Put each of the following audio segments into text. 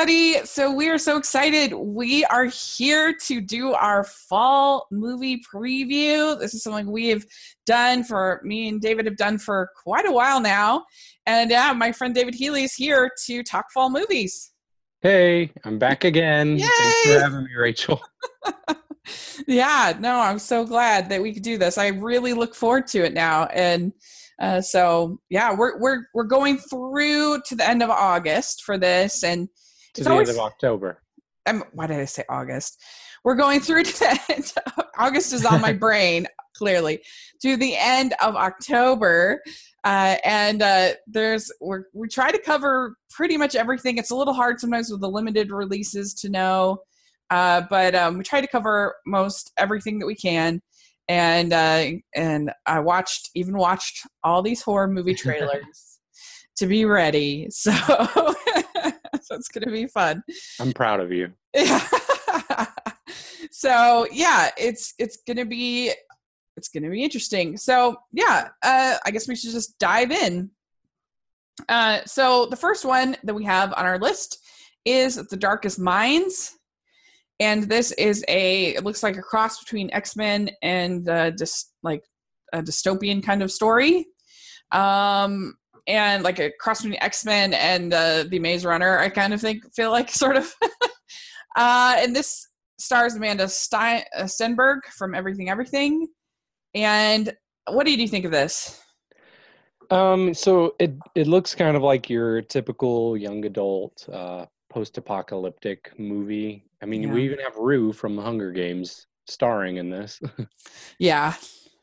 everybody. So, we are so excited. We are here to do our fall movie preview. This is something we have done for me and David have done for quite a while now. And yeah, my friend David Healy is here to talk fall movies. Hey, I'm back again. Yay! Thanks for having me, Rachel. yeah, no, I'm so glad that we could do this. I really look forward to it now. And uh, so yeah, we're we're we're going through to the end of August for this, and to the always, end of October. Um, why did I say August? We're going through to the end. August is on my brain clearly to the end of October, uh, and uh, there's we're, we try to cover pretty much everything. It's a little hard sometimes with the limited releases to know, uh, but um, we try to cover most everything that we can and uh, and I watched even watched all these horror movie trailers to be ready. So, it's gonna be fun. I'm proud of you. Yeah. so yeah, it's it's gonna be it's gonna be interesting. So yeah, uh, I guess we should just dive in. Uh, so the first one that we have on our list is The Darkest Minds and this is a it looks like a cross between x-men and uh, just like a dystopian kind of story um and like a cross between x-men and uh, the maze runner i kind of think feel like sort of uh and this stars amanda Stein, uh, stenberg from everything everything and what do you think of this um so it it looks kind of like your typical young adult uh post-apocalyptic movie I mean, yeah. we even have Rue from the Hunger Games starring in this. yeah.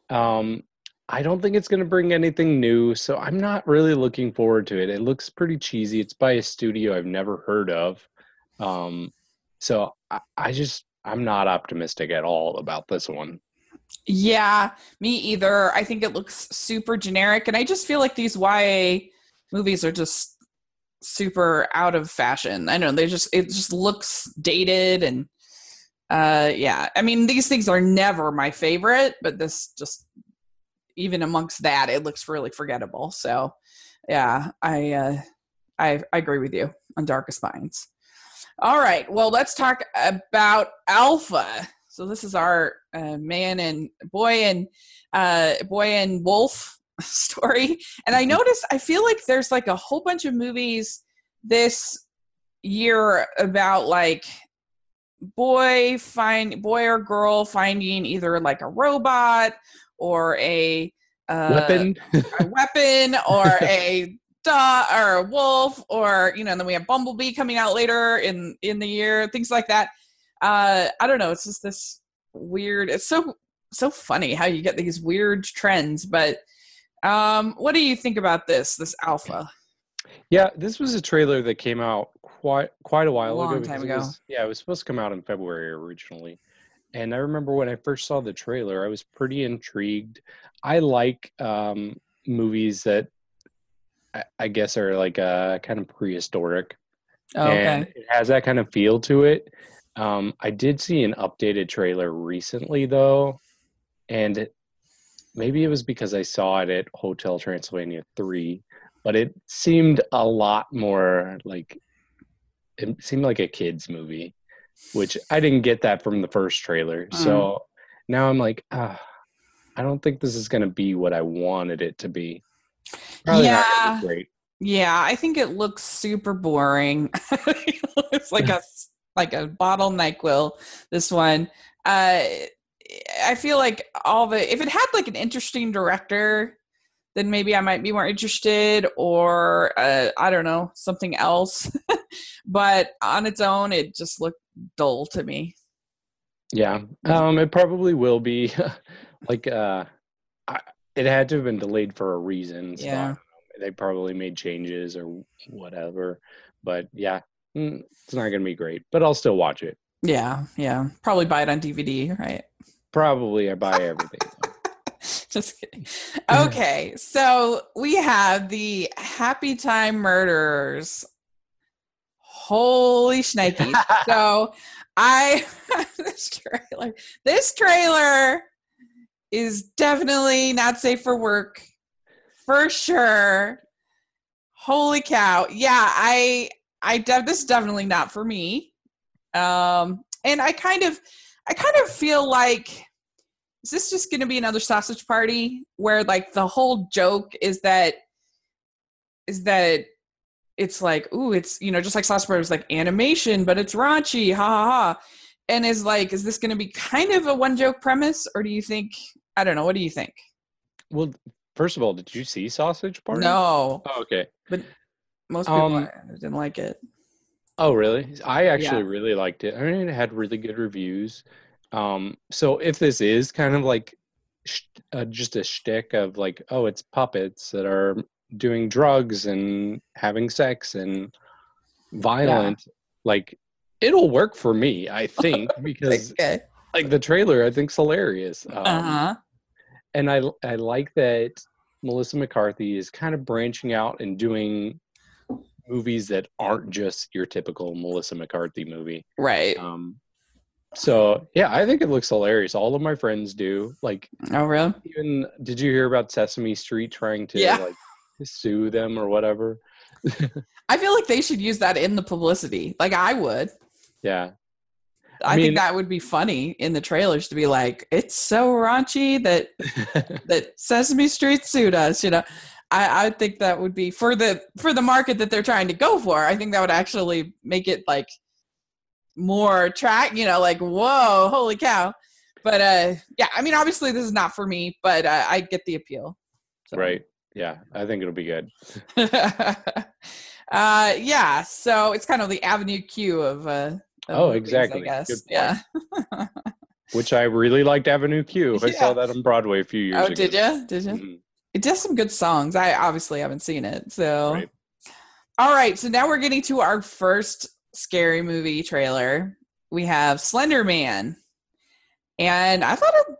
Um, I don't think it's going to bring anything new, so I'm not really looking forward to it. It looks pretty cheesy. It's by a studio I've never heard of. Um, so I, I just I'm not optimistic at all about this one. Yeah, me either. I think it looks super generic, and I just feel like these YA movies are just super out of fashion. I know they just it just looks dated and uh yeah. I mean these things are never my favorite, but this just even amongst that it looks really forgettable. So yeah, I uh I I agree with you on Darkest Minds. All right, well let's talk about Alpha. So this is our uh, man and boy and uh boy and wolf story. And I mm-hmm. I feel like there's like a whole bunch of movies this year about like boy find boy or girl finding either like a robot or a uh, weapon, a weapon or a dog or a wolf or you know and then we have bumblebee coming out later in in the year things like that uh i don't know it's just this weird it's so so funny how you get these weird trends but um, what do you think about this? This alpha? Yeah, this was a trailer that came out quite quite a while a long ago. Time ago. Was, yeah, it was supposed to come out in February originally, and I remember when I first saw the trailer, I was pretty intrigued. I like um, movies that I, I guess are like uh, kind of prehistoric, oh, okay. and it has that kind of feel to it. Um, I did see an updated trailer recently though, and maybe it was because I saw it at Hotel Transylvania 3, but it seemed a lot more like it seemed like a kids movie, which I didn't get that from the first trailer. Mm. So now I'm like, ah, I don't think this is going to be what I wanted it to be. Probably yeah. Great. Yeah, I think it looks super boring. it's like a like a bottle NyQuil. This one. Uh, I feel like all the if it had like an interesting director, then maybe I might be more interested, or uh, I don't know something else. but on its own, it just looked dull to me. Yeah, um, it probably will be. like, uh, I, it had to have been delayed for a reason. So yeah, they probably made changes or whatever. But yeah, mm, it's not gonna be great. But I'll still watch it. Yeah, yeah, probably buy it on DVD, right? Probably I buy everything. Just kidding. Okay, so we have the Happy Time Murderers. Holy shnikes. so I this trailer this trailer is definitely not safe for work for sure. Holy cow. Yeah, I I de- this is definitely not for me. Um, and I kind of, I kind of feel like is this just going to be another sausage party where like the whole joke is that is that it's like ooh it's you know just like sausage party was like animation but it's raunchy ha ha ha and is like is this going to be kind of a one joke premise or do you think i don't know what do you think Well, first of all, did you see Sausage Party? no Oh, okay. But most people Um, didn't like it Oh, really? I actually Yeah. really liked it. I mean, it had really good reviews. Um, so if this is kind of like sh- uh, just a shtick of like, oh, it's puppets that are doing drugs and having sex and violent, like it'll work for me, I think, because okay. like the trailer, I think's hilarious. Um, uh-huh and I I like that Melissa McCarthy is kind of branching out and doing movies that aren't just your typical Melissa McCarthy movie. right Um, so yeah, I think it looks hilarious. All of my friends do. Like, oh really even did you hear about Sesame Street trying to Yeah. like sue them or whatever? i feel like they should use that in the publicity like i would Yeah, I, I mean- think that would be funny in the trailers to be like, it's so raunchy that that Sesame Street sued us. You know, I I think that would be for the for the market that they're trying to go for. I think that would actually make it like more track. You know, like whoa, holy cow! But uh, yeah, I mean, obviously this is not for me, but uh, I get the appeal. So. right. Yeah, I think it'll be good. uh, yeah. So it's kind of the Avenue Q of. Uh, of Oh, movies, exactly. I guess. Yeah. Which I really liked Avenue Q. I Yeah. saw that on Broadway a few years Oh, ago. did you? Did you? Mhm. It does some good songs. I obviously haven't seen it. So, Right. all right. So now we're getting to our first scary movie trailer. We have Slender Man, and I thought it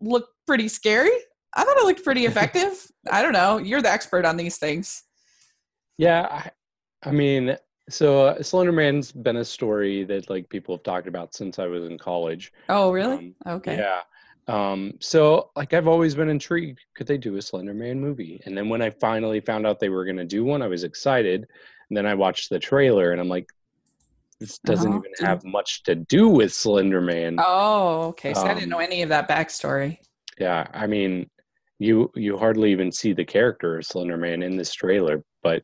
looked pretty scary. I thought it looked pretty effective. I don't know. You're the expert on these things. Yeah, I, I mean, so uh, Slender Man's been a story that like people have talked about since I was in college. Oh, really? Um, okay. Yeah. Um, so like I've always been intrigued. Could they do a Slender Man movie? And then when I finally found out they were going to do one, I was excited. And then I watched the trailer, and I'm like, this doesn't Uh-huh. even have much to do with Slender Man. Oh, okay. So I didn't Um, know any of that backstory. Yeah, I mean, you you hardly even see the character of Slender Man in this trailer, but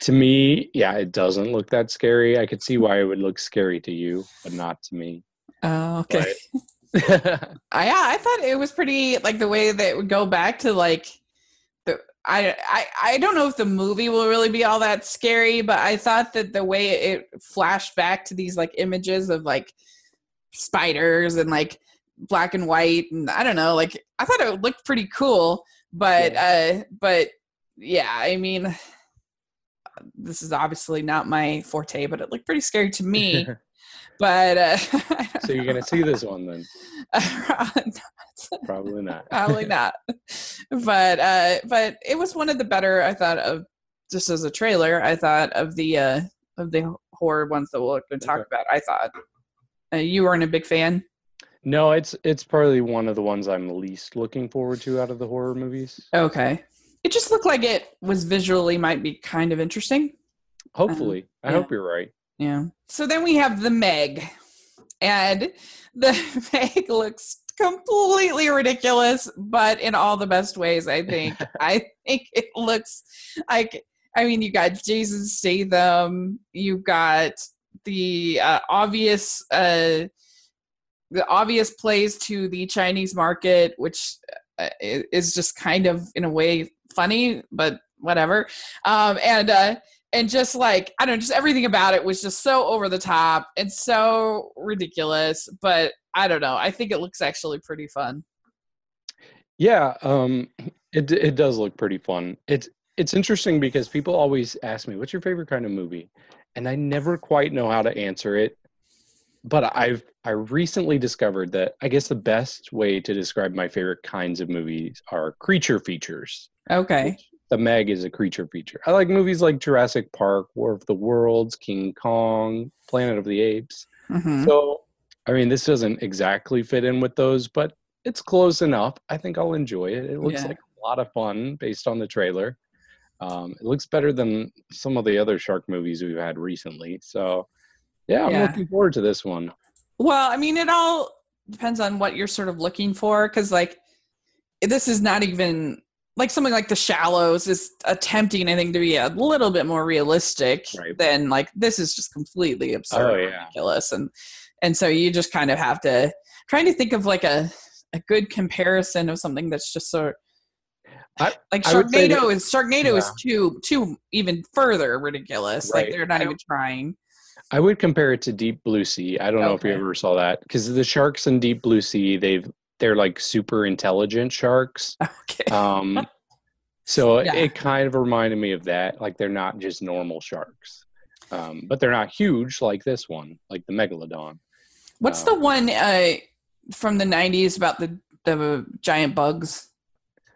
to me, yeah, it doesn't look that scary. I could see why it would look scary to you, but not to me. Oh, okay. But yeah, I thought it was pretty like the way that it would go back to like I, I I don't know if the movie will really be all that scary, but I thought that the way it flashed back to these like images of like spiders and like black and white and I don't know, like I thought it looked pretty cool, but uh but yeah, I mean this is obviously not my forte, but it looked pretty scary to me. but uh so you're gonna see this one then? Probably not. probably not but uh but it was one of the better i thought of just as a trailer i thought of the uh of the horror ones that we're going to talk Okay. about i thought uh, you weren't a big fan No, it's it's probably one of the ones I'm least looking forward to out of the horror movies. okay it just looked like it was visually might be kind of interesting Hopefully, I yeah. hope you're right. Yeah. So then we have the meg. And the meg looks completely ridiculous but in all the best ways i think. I think it looks like i mean you got jason statham you got the uh, obvious uh the obvious plays to the chinese market which uh, is just kind of in a way funny but whatever. Um and uh and just like I don't know, just everything about it was just so over the top and so ridiculous. But I don't know. I think it looks actually pretty fun. Yeah, um, it it does look pretty fun. It's it's interesting because people always ask me, "What's your favorite kind of movie?" And I never quite know how to answer it. But I've I recently discovered that I guess the best way to describe my favorite kinds of movies are creature features. Okay. The Meg is a creature feature. I like movies like Jurassic Park, War of the Worlds, King Kong, Planet of the Apes. hmm So, I mean, this doesn't exactly fit in with those, but it's close enough. I think I'll enjoy it. It looks Yeah. like a lot of fun based on the trailer. Um, it looks better than some of the other shark movies we've had recently. So, yeah, I'm Yeah. looking forward to this one. Well, I mean, it all depends on what you're sort of looking for, because like this is not even like something like The Shallows is attempting, I think, to be a little bit more realistic Right. than like this is just completely absurd, Oh, and yeah. ridiculous, and and so you just kind of have to trying to think of like a a good comparison of something that's just so. I- like I would say Sharknado that- is Sharknado is too too even further ridiculous. Like they're not I even trying. I would compare it to Deep Blue Sea. I don't oh, know if you ever saw that because the sharks in Deep Blue Sea, they've they're like super intelligent sharks. Okay. Um, so Yeah. it kind of reminded me of that. Like they're not just normal sharks, um, but they're not huge like this one, like the megalodon. What's Uh, the one uh, from the '90s about the the giant bugs?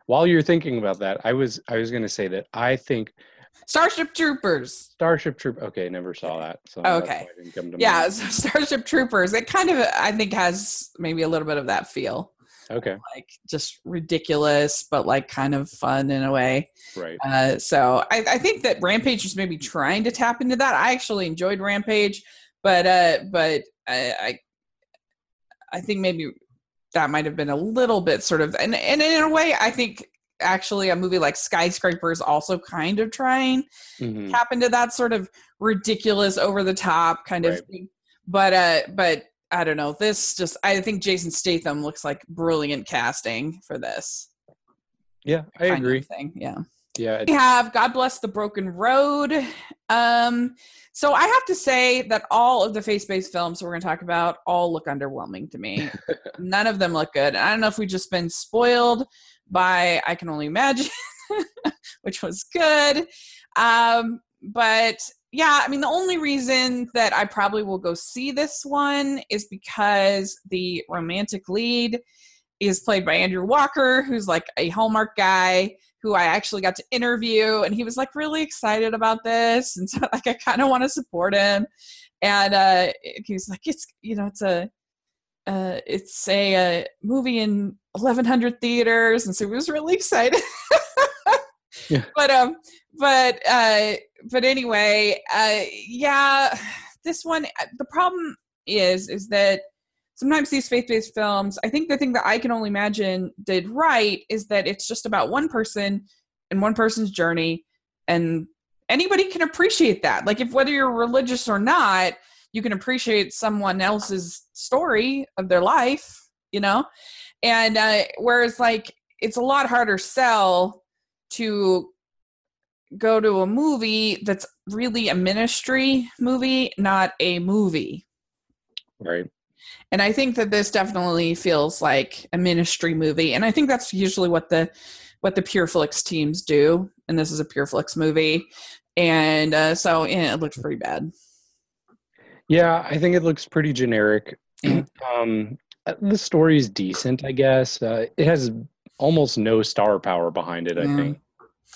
While you're thinking about that, I was I was going to say that I think Starship Troopers. Starship Troop. Okay, never saw that. So Okay. didn't come to Yeah, mind. so Starship Troopers. It kind of, I think, has maybe a little bit of that feel, Okay. like just ridiculous, but like kind of fun in a way. Right. Uh, so I, I think that Rampage was maybe trying to tap into that. I actually enjoyed Rampage, but uh, but I, I I think maybe that might have been a little bit sort of, and and in a way, I think actually a movie like Skyscraper is also kind of trying Mhm. tap into that sort of ridiculous, over the top kind of thing. But uh, but I don't know. This just I think Jason Statham looks like brilliant casting for this. Yeah, I agree. thing. Yeah Yeah. it- we have God Bless the Broken Road. Um, so I have to say that all of the face-based films we're going to talk about all look underwhelming to me. None of them look good. I don't know if we've just been spoiled by I Can Only Imagine, which was good. Um, but yeah, I mean, the only reason that I probably will go see this one is because the romantic lead is played by Andrew Walker, who's like a Hallmark guy who I actually got to interview, and he was like really excited about this, and so like I kind of want to support him. And uh, he was like, "It's you know, it's a uh, it's a, uh movie in 1100 theaters," and so he was really excited. Yeah. But um, but uh, but anyway, uh, yeah, this one. uh, The problem is, is that sometimes these faith-based films i think the thing that i can only imagine did right is that it's just about one person and one person's journey and anybody can appreciate that like if whether you're religious or not you can appreciate someone else's story of their life you know and uh, whereas like it's a lot harder sell to go to a movie that's really a ministry movie not a movie Right. and I think that this definitely feels like a ministry movie, and I think that's usually what the what the PureFlix teams do. And this is a PureFlix movie, and uh, so yeah, it looks pretty bad. Yeah, I think it looks pretty generic. um, the story is decent, I guess. Uh, it has almost no star power behind it. I Yeah. think.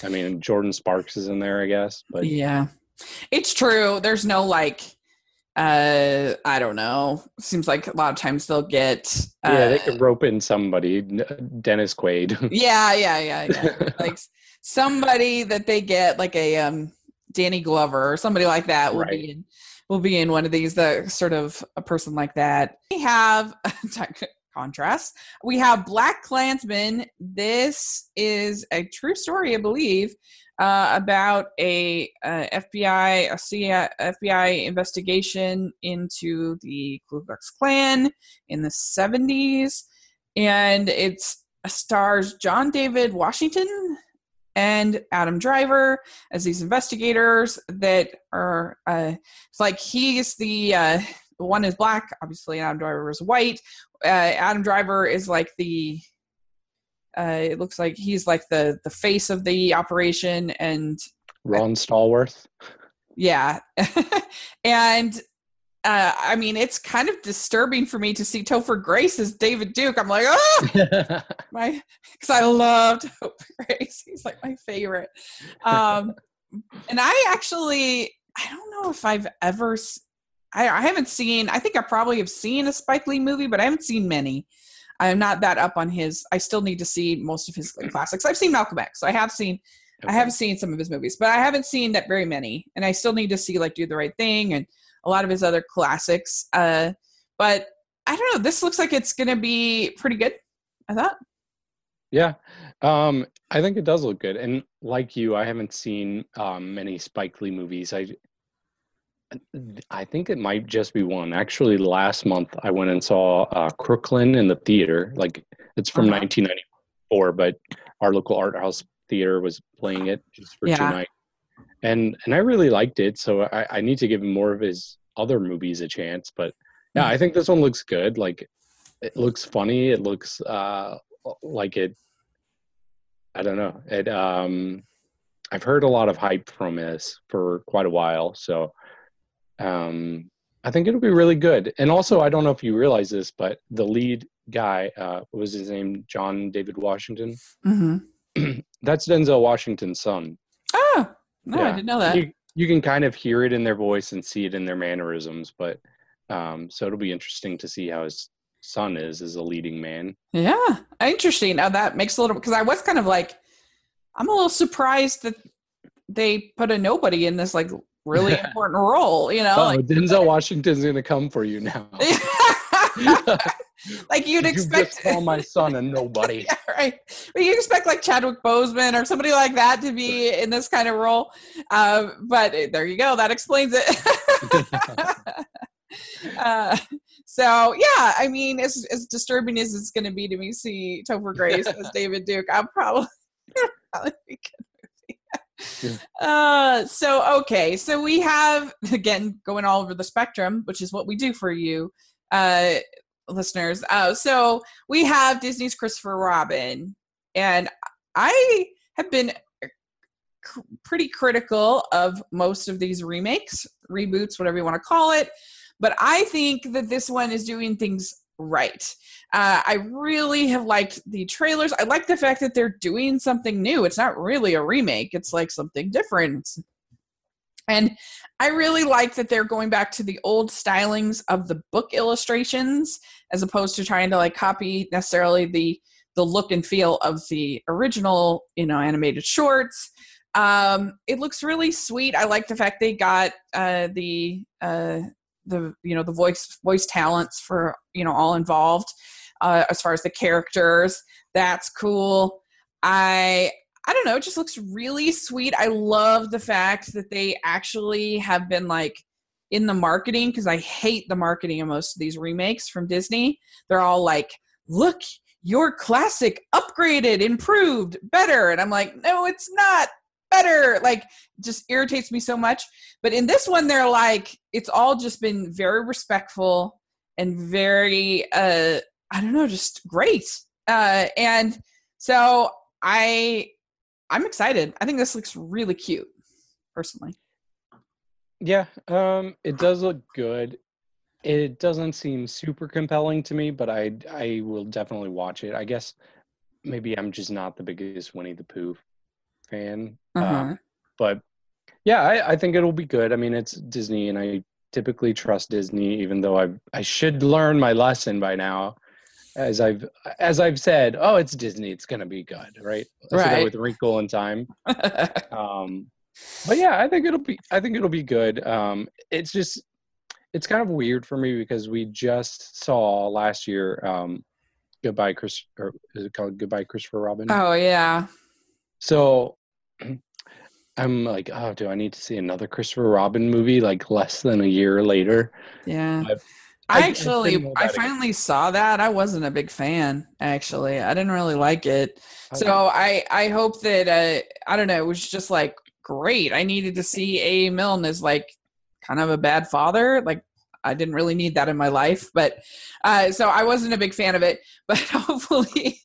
I mean, Jordin Sparks is in there, I guess, but yeah, it's true. There's no like, uh, I don't know. Seems like a lot of times they'll get. Uh, yeah, they could rope in somebody, Dennis Quaid. yeah, yeah, yeah, yeah. like somebody that they get like a um Danny Glover or somebody like that will Right. be in will be in one of these the sort of a person like that. We have contrast. We have Black Klansman. This is a true story, I believe, uh, about a uh, FBI a CIA, FBI investigation into the Ku Klux Klan in the 70s and it stars John David Washington and Adam Driver as these investigators that are uh, it's like he's the uh, one is black, obviously, Adam Driver is white. Uh, Adam Driver is like the uh, it looks like he's like the the face of the operation and Ron Stallworth. yeah and uh, I mean, it's kind of disturbing for me to see Topher Grace as David Duke. I'm like, oh, my because I loved Topher Grace. He's like my favorite. Um, and I actually, I don't know if I've ever, I, I haven't seen. I think I probably have seen a Spike Lee movie, but I haven't seen many. I'm not that up on his. I still need to see most of his classics. I've seen Malcolm X, so I have seen I have seen some of his movies, but I haven't seen that very many, and I still need to see like Do the Right Thing and a lot of his other classics. Uh, but I don't know. This looks like it's going to be pretty good. I thought. Yeah, um, I think it does look good. And like you, I haven't seen um, many Spike Lee movies. I I think it might just be one. Actually, last month I went and saw uh, Crooklyn in the theater. Like it's from Uh-huh. 1994, but our local art house theater was playing it just for two nights, and and I really liked it. So I, I need to give more of his other movies a chance. But yeah, Mm. I think this one looks good. Like it looks funny. It looks uh, like it. I don't know. It. Um, I've heard a lot of hype from this for quite a while. So um, I think it'll be really good. And also, I don't know if you realize this, but the lead guy, uh, what was his name? John David Washington. Mm-hmm. That's Denzel Washington's son. Oh no, I didn't know that. You, you can kind of hear it in their voice and see it in their mannerisms. But um, so it'll be interesting to see how his son is as a leading man. Yeah, interesting. Now that makes a little because I was kind of like, I'm a little surprised that they put a nobody in this like really important role. You know, Oh, like, Denzel Washington's to come for you now. like you'd expect you just call my son a nobody. yeah, right. But you expect like Chadwick Boseman or somebody like that to be in this kind of role. Um, but there you go. That explains it. uh, so yeah, I mean, as as disturbing as it's going to be to me see Topher Grace as David Duke, I'll probably probably be good movie. Uh, so okay, so we have again going all over the spectrum, which is what we do for you, uh, listeners. Uh, so we have Disney's Christopher Robin, and I have been c- pretty critical of most of these remakes, reboots, whatever you want to call it. But I think that this one is doing things right. Uh, I really have liked the trailers. I like the fact that they're doing something new. It's not really a remake, it's like something different. And I really like that they're going back to the old stylings of the book illustrations as opposed to trying to like copy necessarily the the look and feel of the original, you know, animated shorts. Um, it looks really sweet. I like the fact they got uh, the uh, the you know the voice voice talents for you know all involved uh, as far as the characters. That's cool. I I don't know. It just looks really sweet. I love the fact that they actually have been like in the marketing because I hate the marketing of most of these remakes from Disney. They're all like, look, your classic upgraded, improved, better. And I'm like, no, it's not better. Like, just irritates me so much. But in this one, they're like, it's all just been very respectful and very, uh, I don't know, just great. Uh, and so I, I'm excited. I think this looks really cute, personally. Yeah, um, it does look good. It doesn't seem super compelling to me, but I I will definitely watch it. I guess maybe I'm just not the biggest Winnie the Pooh fan, uh, Uh-huh. but yeah, I, I think it'll be good. I mean, it's Disney, and I typically trust Disney, even though I I should learn my lesson by now. As I've as I've said, oh, it's Disney, it's gonna be good, right? I said that Right. with Wrinkle in Time um but yeah i think it'll be i think it'll be good um it's just it's kind of weird for me because we just saw last year um goodbye chris or is it called goodbye christopher robin oh yeah. so i'm like oh do i need to see another christopher robin movie like less than a year later Yeah. I've- I I- actually I finally saw that. I wasn't a big fan actually. I didn't really like it. Okay. So I I hope that uh I don't know, it was just like great. I needed to see A. Milne as like kind of a bad father. Like I didn't really need that in my life, but uh, so I wasn't a big fan of it. But hopefully,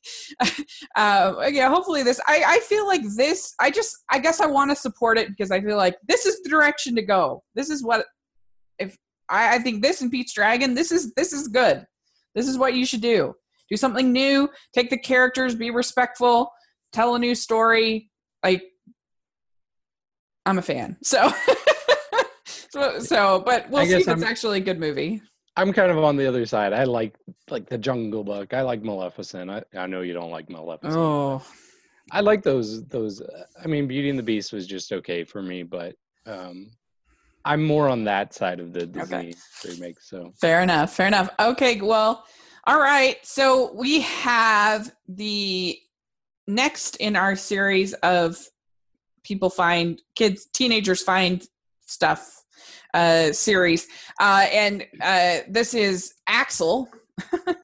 uh, yeah, hopefully this. I I feel like this. I just I guess I want to support it because I feel like this is the direction to go. This is what if I, I think this and Pete's Dragon. This is this is good. This is what you should do. Do something new. Take the characters. Be respectful. Tell a new story. Like I'm a fan. So. So, so, but we'll see if it's I'm- actually a good movie. i'm kind of on the other side i like like the jungle book i like maleficent i, I know you don't like maleficent Oh, I like those those. Uh, I mean, Beauty and the Beast was just okay for me, but um, I'm more on that side of the Disney okay. remake. So fair enough. Fair enough. Okay. Well, all right. So we have the next in our series of people find kids, teenagers find stuff uh, series, uh, and uh, this is Axel.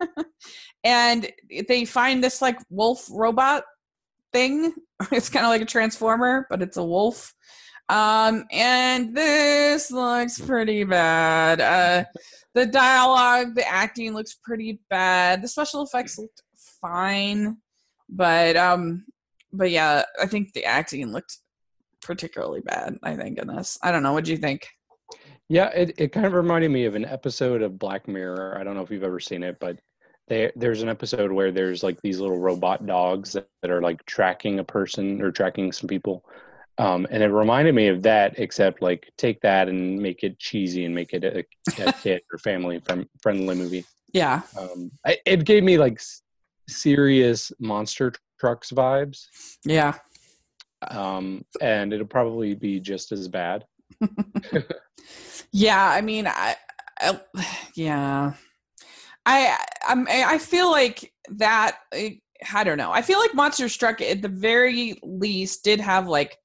and they find this like wolf robot thing. It's kind of like a transformer, but it's a wolf. Um, and this looks pretty bad. Uh, the dialogue, the acting looks pretty bad. The special effects looked fine, but um, but yeah, I think the acting looked particularly bad. I think in this, I don't know. What do you think? Yeah, it, it kind of reminded me of an episode of Black Mirror. I don't know if you've ever seen it, but they, there's an episode where there's like these little robot dogs that, that are like tracking a person or tracking some people. Um, and it reminded me of that, except like take that and make it cheesy and make it a, a kid or family friendly movie. Yeah. Um, I, it gave me like serious monster trucks vibes. Yeah. Um, and it'll probably be just as bad. yeah. I mean, I, I yeah. I I'm, I feel like that. I don't know. I feel like Monster Trucks at the very least did have like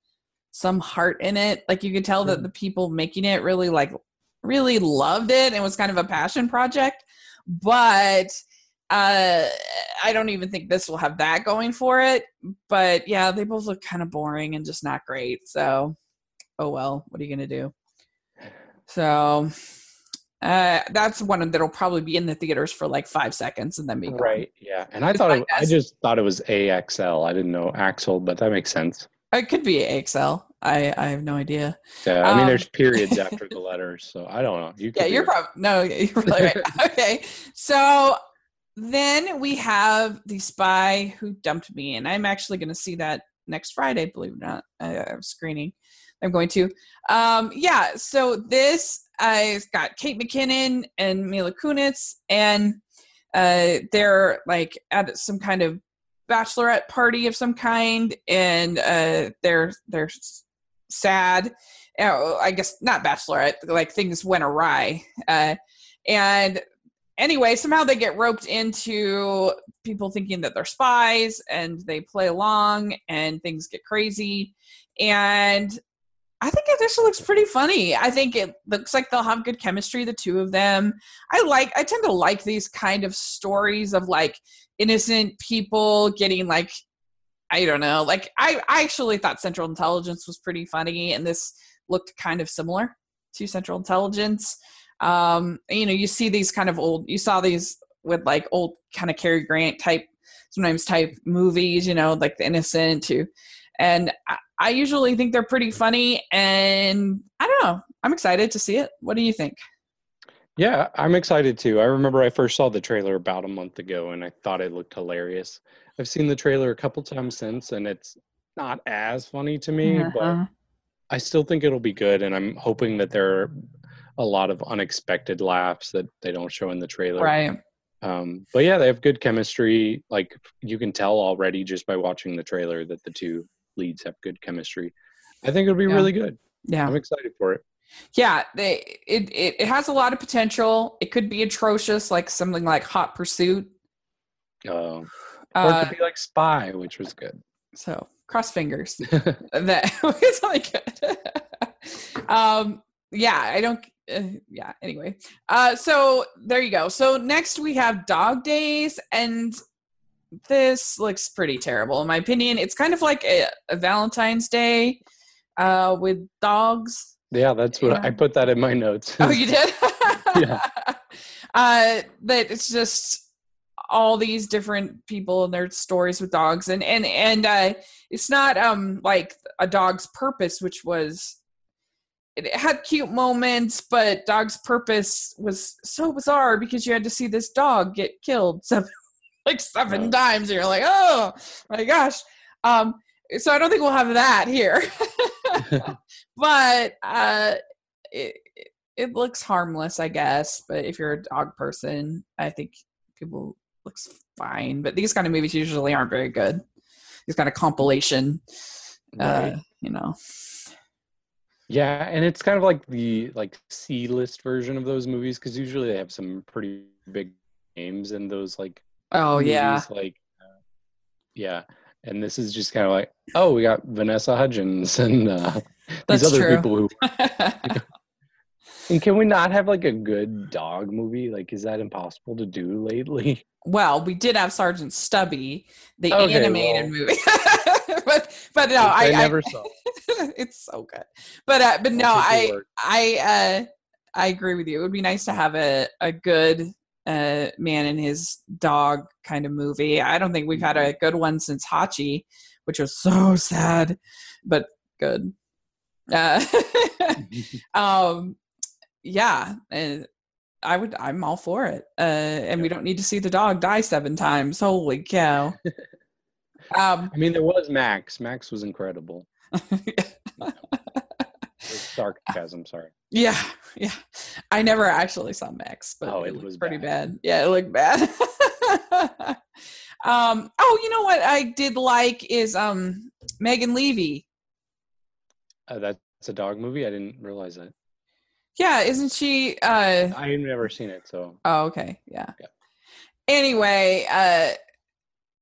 some heart in it. Like you could tell that the people making it really like really loved it and was kind of a passion project. But uh I don't even think this will have that going for it. But yeah, they both look kind of boring and just not great. So oh well, what are you gonna do? So uh, that's one that'll probably be in the theaters for like five seconds and then be gone. right. Yeah, and I thought it, I just thought it was AXL. I didn't know Axel, but that makes sense. It could be AXL. I I have no idea. Yeah, I mean, um, there's periods after the letters, so I don't know. You yeah, you're probably no, you're right. okay, so then we have the spy who dumped me, and I'm actually going to see that next Friday. Believe it or not, I'm screening. I'm going to. Um, yeah, so this I've got Kate McKinnon and Mila Kunis, and uh, they're like at some kind of bachelorette party of some kind, and uh, they're they're sad. Uh, I guess not bachelorette. Like things went awry, uh, and anyway, somehow they get roped into people thinking that they're spies, and they play along, and things get crazy, and I think this looks pretty funny. I think it looks like they'll have good chemistry, the two of them. I like, I tend to like these kind of stories of like innocent people getting like, I don't know, like I, I actually thought Central Intelligence was pretty funny, and this looked kind of similar to Central Intelligence. Um, you know, you see these kind of old, you saw these with like old kind of Cary Grant type, sometimes type movies, you know, like The Innocent too and I, I usually think they're pretty funny and i don't know. I'm excited to see it. What do you think? Yeah i'm excited too. I remember i first saw the trailer about a month ago and i thought it looked hilarious. I've seen the trailer a couple times since and it's not as funny to me uh-huh. but i still think it'll be good and i'm hoping that there are a lot of unexpected laughs that they don't show in the trailer. Right. Um, but yeah they have good chemistry. Like you can tell already just by watching the trailer that the two leads have good chemistry. I think it'll be yeah. really good. Yeah, I'm excited for it. Yeah, they it, it it has a lot of potential. It could be atrocious, like something like Hot Pursuit. Oh, or uh, it could be like Spy, which was good. So cross fingers that it's like good. um, yeah, I don't. Uh, yeah. Anyway, uh, so there you go. So next we have Dog Days, and this looks pretty terrible in my opinion. It's kind of like a, a Valentine's Day uh, with dogs. Yeah, that's what I put that in my notes. oh, you did? yeah. Uh, that it's just all these different people and their stories with dogs, and and and uh, it's not um like a dog's purpose, which was it had cute moments, but dog's purpose was so bizarre because you had to see this dog get killed seven like seven times and you're like oh my gosh um so i don't think we'll have that here but uh it, it looks harmless i guess but if you're a dog person i think people looks fine but these kind of movies usually aren't very good he's got compilation. Right. Uh, you know. Yeah, and it's kind of like the like C list version of those movies because usually they have some pretty big names in those like Oh yeah. like uh, yeah, and this is just kind of like oh we got Vanessa Hudgens and uh, these other true. people who and can we not have like a good dog movie? Like is that impossible to do lately? well, we did have Sergeant Stubby, the Okay, animated well. movie. but but no, I, I never saw. it's so good. But uh, but no, I. I uh I agree with you. It would be nice to have a a good uh man and his dog kind of movie. I don't think we've had a good one since Hachi, which was so sad, but good. Uh, um yeah, and I would I'm all for it. Uh and we don't need to see the dog die seven times. Holy cow. um I mean, there was Max. Max was incredible. Sarcasm, sorry. Yeah, yeah. I never actually saw Max, but Oh, it, it looked was pretty bad. bad. Yeah, it looked bad. um. Oh, you know what I did like is um Megan Leavey. Uh, that's a dog movie. I didn't realize that. Yeah, isn't she? Uh. I've never seen it, so Oh, okay. Yeah. Yeah. Anyway, uh,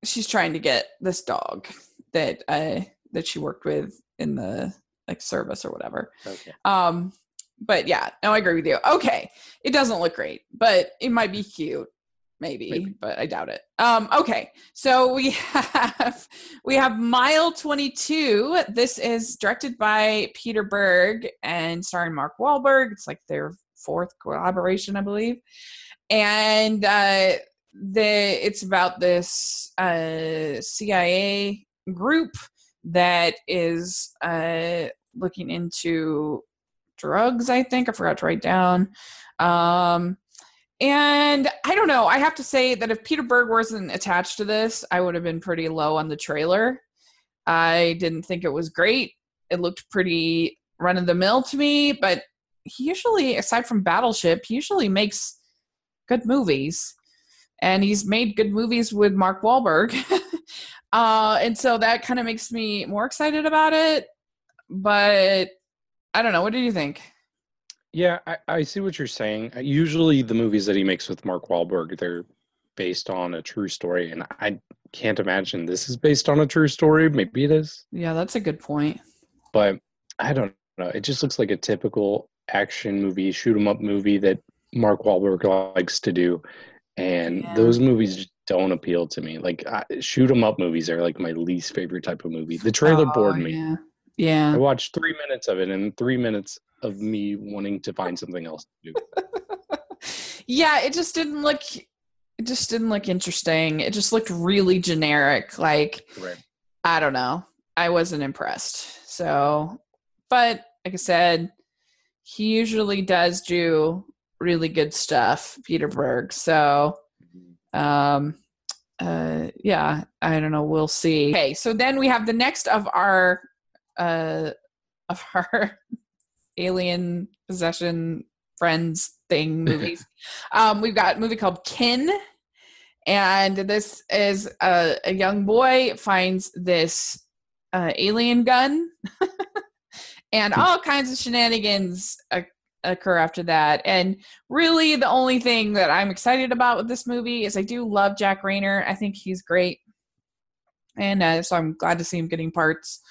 she's trying to get this dog that uh that she worked with in the like service or whatever. okay. Um, but yeah, no, I agree with you. Okay, it doesn't look great, but it might be cute, maybe, Maybe. but I doubt it. Um, okay, so we have we have Mile Twenty Two. This is directed by Peter Berg and starring Mark Wahlberg. It's like their fourth collaboration, I believe, and uh, the it's about this uh, CIA group that is uh, looking into drugs i think i forgot to write down. Um and i don't know i have to say that if peter berg wasn't attached to this i would have been pretty low on the trailer. I didn't think it was great. It looked pretty run of the mill to me but he usually aside from battleship he usually makes good movies. And he's made good movies with mark Wahlberg. uh and so that kind of makes me more excited about it but I don't know. What do you think? Yeah, I, I see what you're saying. Uh, Usually, the movies that he makes with Mark Wahlberg, they're based on a true story, and I can't imagine this is based on a true story. Maybe it is, Yeah, that's a good point. but I don't know. It just looks like a typical action movie, shoot 'em up movie that Mark Wahlberg likes to do, and Yeah. those movies don't appeal to me. Like I, shoot 'em up movies are like my least favorite type of movie. The trailer Oh, bored me. Yeah. I watched three minutes of it, and three minutes of me wanting to find something else to do. yeah, it just didn't look it just didn't look interesting. It just looked really generic. Like, Right. I don't know. I wasn't impressed. So, but like I said, he usually does do really good stuff, Peter Berg. So, um uh yeah i don't know. We'll see. Okay so then we have the next of our uh of our alien possession friends thing movies. Um we've got a movie called kin and this is a, a young boy finds this uh, alien gun and all kinds of shenanigans oc- occur after that and really the only thing that i'm excited about with this movie is i do love Jack Reynor i think he's great and uh, so i'm glad to see him getting parts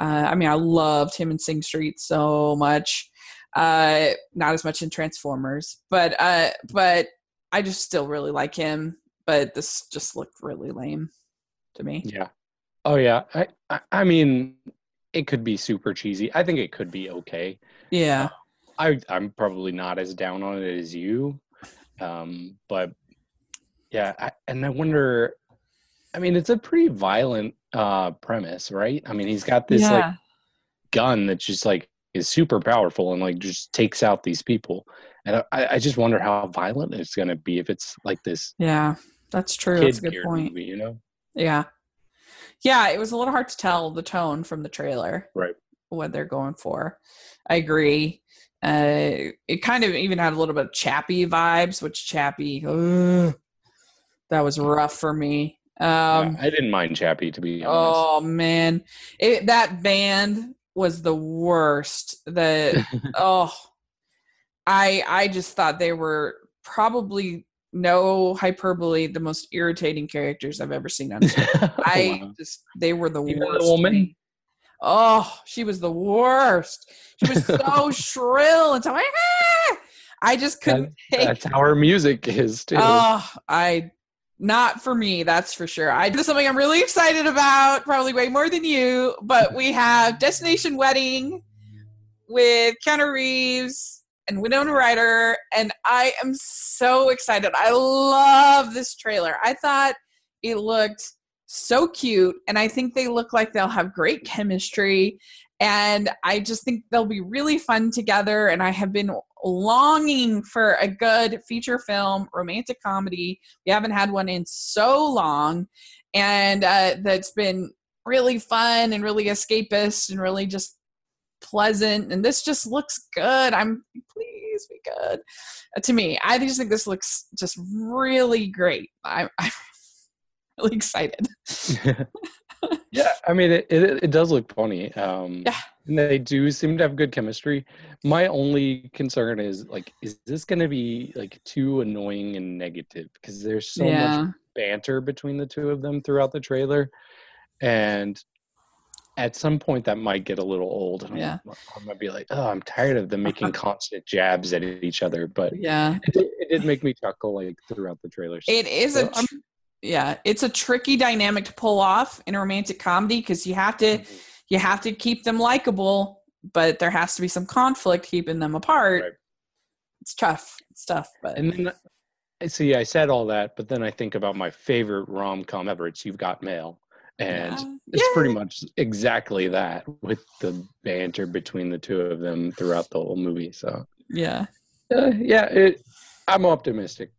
uh, i mean i loved him in sing street so much uh, not as much in transformers but uh, but i just still really like him but this just looked really lame to me Yeah. Oh yeah. I, I I mean, it could be super cheesy. I think it could be okay. yeah I I'm probably not as down on it as you, um, but yeah. I, and I wonder. I mean, it's a pretty violent uh, premise, right? I mean, he's got this like gun that's just like is super powerful and like just takes out these people. And I, I just wonder how violent it's going to be if it's like this yeah that's true that's a good point movie, you know? Yeah. Yeah, it was a little hard to tell the tone from the trailer. Right. What they're going for. I agree. Uh it kind of even had a little bit of Chappie vibes, which Chappie ugh, that was rough for me. Um, I didn't mind Chappie to be honest. oh man, it, that band was the worst. The oh, I I just thought they were probably no hyperbole the most irritating characters I've ever seen on screen. I Wow. just they were the Even worst. to woman? Oh, she was the worst. She was so shrill and so "Ah!" I just couldn't take That's how her music is too. Oh, I not for me, that's for sure. I this is something I'm really excited about, probably way more than you. But we have Destination Wedding with Keanu Reeves and Winona Ryder, and I am so excited. I love this trailer. I thought it looked so cute, and I think they look like they'll have great chemistry. And I just think they'll be really fun together. And I have been longing for a good feature film romantic comedy. We haven't had one in so long, and uh, that's been really fun and really escapist and really just pleasant. And this just looks good. I'm please be good uh, to me. I just think this looks just really great. I'm, I'm really excited. yeah, I mean it, it, it does look funny. Um Yeah. and they do seem to have good chemistry. My only concern is like, is this gonna be like too annoying and negative? Because there's so much banter between the two of them throughout the trailer. And at some point that might get a little old. and Yeah. I'm, I'm gonna be like, oh, I'm tired of them making constant jabs at each other. But yeah. it did, it did make me chuckle like throughout the trailer. It is So a tr- yeah, it's a tricky dynamic to pull off in a romantic comedy because you have to you have to keep them likable, but there has to be some conflict keeping them apart. Right. It's tough. It's tough, but And then I see I said all that, but then I think about my favorite rom com ever. It's You've Got Mail. And Yeah. it's Yeah. pretty much exactly that with the banter between the two of them throughout the whole movie. So yeah. uh, yeah, it, I'm optimistic.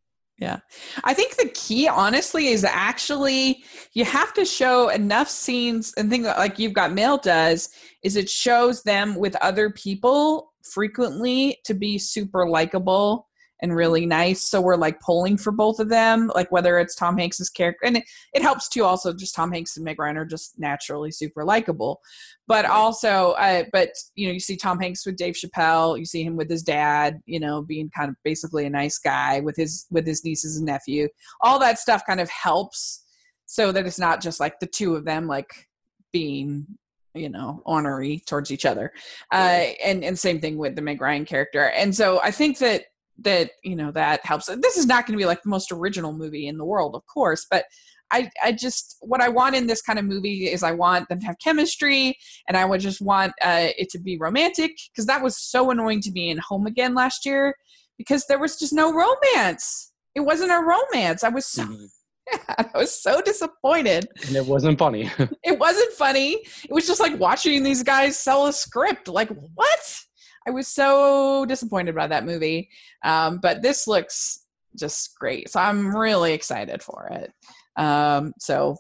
I think the key, honestly, is actually you have to show enough scenes and things like you've got mail does is it shows them with other people frequently to be super likable and really nice. So we're like pulling for both of them, like whether it's Tom Hanks's character, and it, it helps too. Also, just Tom Hanks and Meg Ryan are just naturally super likable, but also, uh, but you know, you see Tom Hanks with Dave Chappelle, you see him with his dad, you know, being kind of basically a nice guy with his with his nieces and nephew. All that stuff kind of helps so that it's not just like the two of them like being you know ornery towards each other uh and and same thing with the meg ryan character and so i think that that you know that helps this is not going to be like the most original movie in the world of course but i i just what i want in this kind of movie is i want them to have chemistry and i would just want uh it to be romantic because that was so annoying to me in home again last year because there was just no romance it wasn't a romance i was so Mhm. i was so disappointed And it wasn't funny. it wasn't funny. It was just like watching these guys sell a script. Like, what? I was so disappointed by that movie. Um, but this looks just great. So I'm really excited for it. Um, so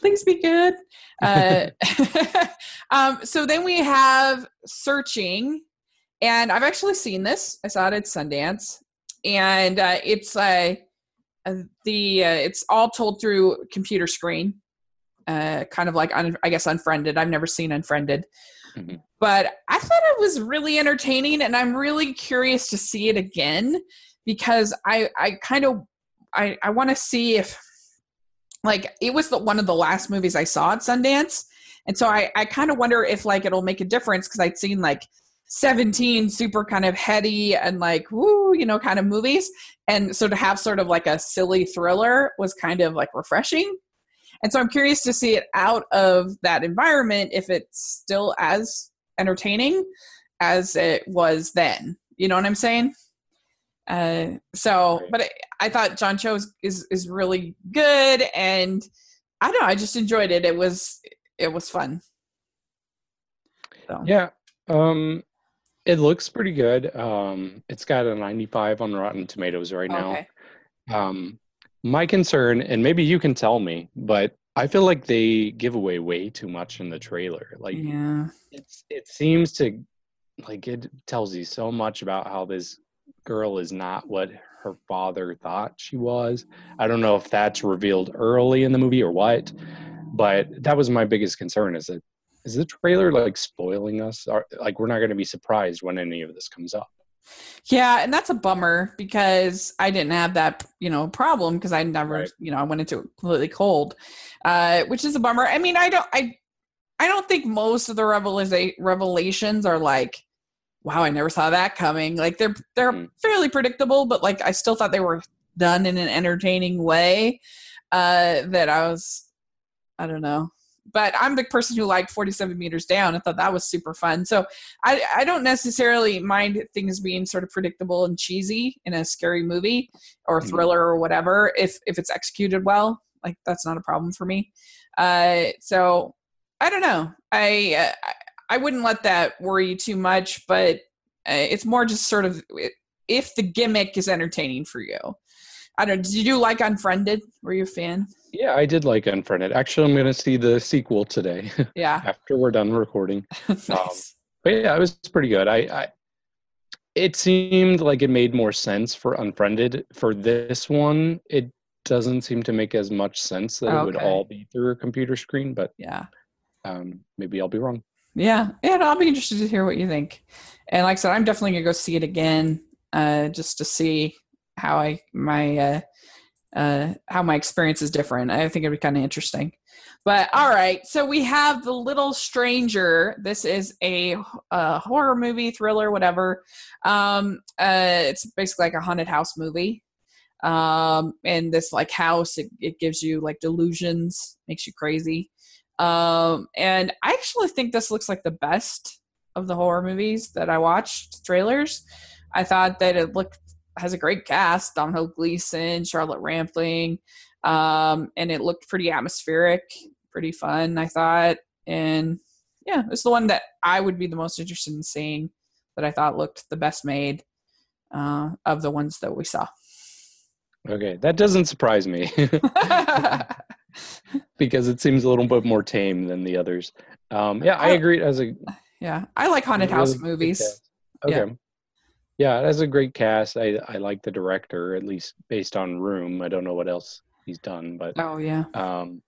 please be good. Uh, um, so then we have Searching. And I've actually seen this. I saw it at Sundance. And uh, it's uh, uh, the uh, it's all told through computer screen uh, kind of like un- I guess Unfriended. I've never seen Unfriended, Mhm. But I thought it was really entertaining, and I'm really curious to see it again because I I kind of I I want to see if like it was the one of the last movies I saw at Sundance, and so I I kind of wonder if like it'll make a difference because I'd seen like 17 super kind of heady and like woo you know kind of movies and so to have sort of like a silly thriller was kind of like refreshing. And so I'm curious to see it out of that environment if it's still as entertaining as it was then. You know what I'm saying? Uh, so, but I, I thought John Cho is, is is really good, and I don't know. I just enjoyed it. It was it was fun. So, Yeah. Um it looks pretty good. Um it's got a 95 on Rotten Tomatoes right now. okay. Um my concern and maybe you can tell me, but I feel like they give away way too much in the trailer. Like Yeah. it's it seems to like it tells you so much about how this girl is not what her father thought she was. I don't know if that's revealed early in the movie or what, but that was my biggest concern. Is that is the trailer like spoiling us? Or, like we're not going to be surprised when any of this comes up. Yeah, and that's a bummer because I didn't have that, you know, problem because I never, Right. you know, I went into it completely cold, uh, which is a bummer. I mean, I don't, I, I don't think most of the revela- revelations are like, wow, I never saw that coming. Like they're they're Mhm. fairly predictable, but like I still thought they were done in an entertaining way. Uh, that I was, I don't know. But I'm the person who liked 47 meters down. I thought that was super fun. So I, I don't necessarily mind things being sort of predictable and cheesy in a scary movie or Mhm. thriller or whatever if if it's executed well like that's not a problem for me uh so i don't know i uh, I- i wouldn't let that worry you too much but uh, it's more just sort of if the gimmick is entertaining for you i don't did you like unfriended were you a fan Yeah, I did like Unfriended. Actually, I'm going to see the sequel today yeah after we're done recording. nice. But yeah, it was pretty good. I, I it seemed like it made more sense for Unfriended. For this one, it doesn't seem to make as much sense that it would all be through a computer screen, but yeah um, maybe I'll be wrong. Yeah, and I'll be interested to hear what you think. And like I said, I'm definitely gonna go see it again, uh, just to see how I my uh, uh, how my experience is different. I think it'd be kind of interesting. But all right, so we have the Little Stranger. This is a, uh horror movie, thriller, whatever. Um, uh, it's basically like a haunted house movie. Um, and this like house, it, it gives you like delusions, makes you crazy. Um, and I actually think this looks like the best of the horror movies that I watched trailers. I thought that it looked has a great cast: Domhnall Gleeson, Charlotte Rampling, um, and it looked pretty atmospheric, pretty fun. I thought, and yeah, it's the one that I would be the most interested in seeing. That I thought looked the best made uh, of the ones that we saw. Okay, that doesn't surprise me because it seems a little bit more tame than the others. Um, yeah, I I- agree. As a yeah, I like haunted house movies. cast. Yeah. Yeah, it has a great cast. I I like the director at least based on Room. I don't know what else he's done, but Oh yeah. um,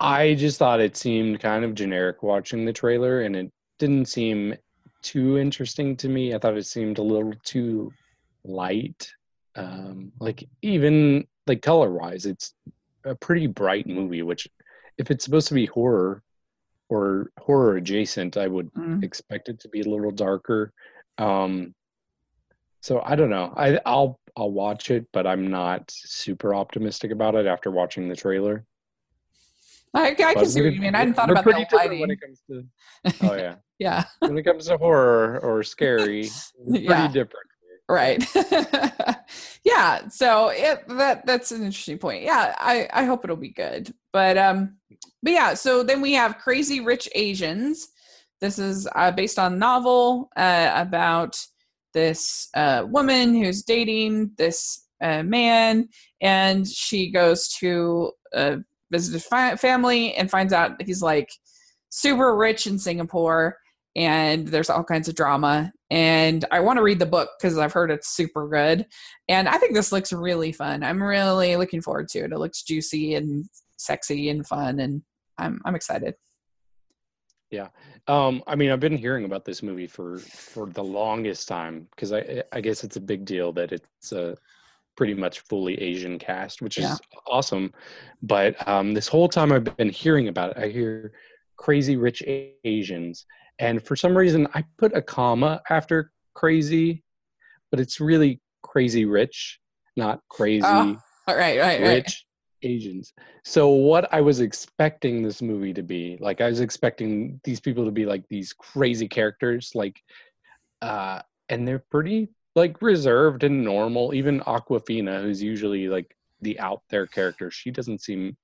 I just thought it seemed kind of generic watching the trailer, and it didn't seem too interesting to me. I thought it seemed a little too light. Um, like even like color wise, it's a pretty bright movie. Which, if it's supposed to be horror or horror adjacent, I would Mm. expect it to be a little darker. Um, so I don't know. I I'll I'll watch it, but I'm not super optimistic about it after watching the trailer. I, I can But see what you mean. I hadn't thought about pretty that lighting. when it comes to. Oh yeah, yeah, when it comes to horror or scary, pretty Yeah. different. right. yeah, so it, that that's an interesting point. Yeah, I I hope it'll be good. But um, but yeah. So then we have Crazy Rich Asians. This is uh, based on a novel uh, about this uh, woman who's dating this uh, man, and she goes to uh, visit his fi- family and finds out he's like super rich in Singapore, and there's all kinds of drama. And I want to read the book because I've heard it's super good, and I think this looks really fun. I'm really looking forward to it. It looks juicy and sexy and fun, and I'm I'm excited. Um, I mean, I've been hearing about this movie for for the longest time because I I guess it's a big deal that it's a pretty much fully Asian cast, which Yeah. is awesome. But um, this whole time I've been hearing about it, I hear crazy rich Asians, and for some reason I put a comma after crazy, but it's really crazy rich, not crazy Oh, All right, right, right. Asians. So what I was expecting this movie to be, like I was expecting these people to be like these crazy characters, like uh and they're pretty like reserved and normal. Even Awkwafina, who's usually like the out there character, she doesn't seem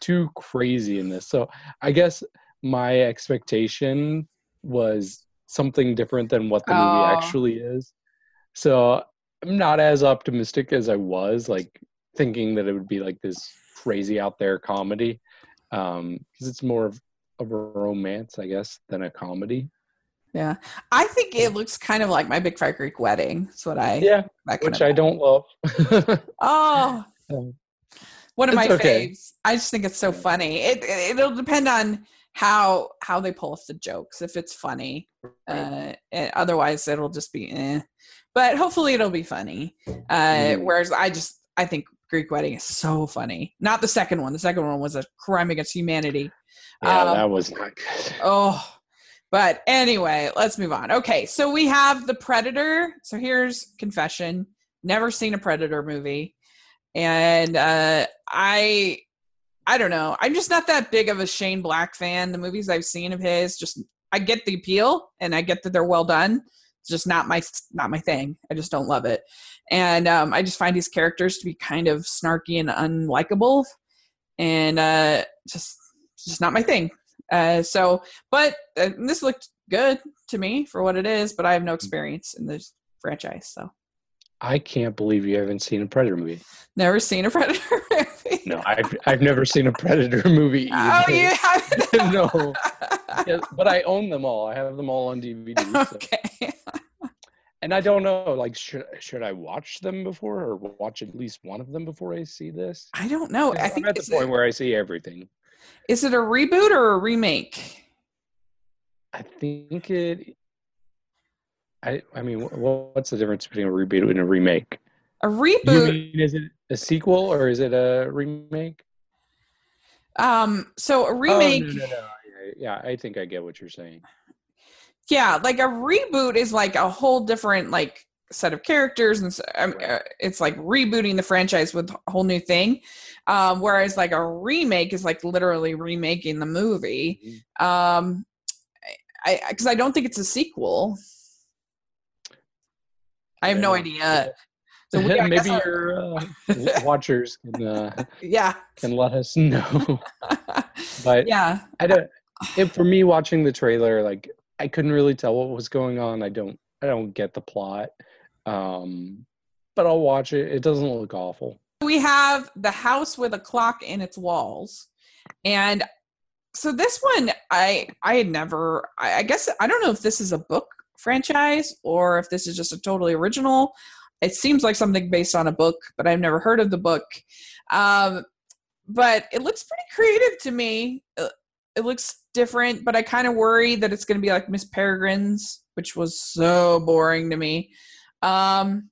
too crazy in this. So I guess my expectation was something different than what the movie Oh. actually is. So I'm not as optimistic as I was, like thinking that it would be like this crazy out there comedy. Um, because it's more of, a romance, I guess, than a comedy. Yeah, I think it looks kind of like my Big Fat Greek wedding. That's what I. Yeah, which I don't love. Oh, Um, one of my okay. faves. I just think it's so funny. It, it it'll depend on how how they pull off the jokes. If it's funny, uh, otherwise it'll just be. Eh. But hopefully it'll be funny. Uh, Mhm. Whereas I just I think Greek Wedding is so funny. Not the second one. The second one was a crime against humanity. yeah, Um, that was not good. Oh, but anyway, let's move on. Okay, so we have the Predator. So here's confession: never seen a Predator movie, and uh, I, I don't know. I'm just not that big of a Shane Black fan. The movies I've seen of his, just I get the appeal, and I get that they're well done. It's just not my not my thing. I just don't love it, and um, I just find these characters to be kind of snarky and unlikable, and uh, just just not my thing. Uh, so, but uh, this looked good to me for what it is, but I have no experience in this franchise, so I can't believe you haven't seen a Predator movie. never seen a Predator movie. No, I've I've never seen a Predator movie Oh, you haven't? no, Yeah, but I own them all. I have them all on DVD. so- okay. And I don't know, like, should should I watch them before, or watch at least one of them before I see this? I don't know. I I'm at the point it, where I see everything. is it a reboot or a remake? I think it. I I mean, wh- what's the difference between a reboot and a remake? A You reboot. mean, is it a sequel or is it a remake? Um. So a Oh, remake. no, no, no. Yeah, yeah, I think I get what you're saying. Yeah like a reboot is like a whole different like set of characters and s- um, uh, it's like rebooting the franchise with a whole new thing um whereas like a remake is like literally remaking the movie Mhm. um i because I, don't think it's a sequel i have no idea so we, I Maybe your uh, watchers can uh, yeah can let us know. But yeah I don't. It, for me, watching the trailer, like I couldn't really tell what was going on. I don't. I don't get the plot. Um, but I'll watch it. It doesn't look awful. we have the house with a clock in its walls and so this one i i had never I, I guess i don't know if this is a book franchise or if this is just a totally original it seems like something based on a book but i've never heard of the book um but it looks pretty creative to me Uh, it looks different but i kind of worry that it's going to be like miss peregrine's which was so boring to me um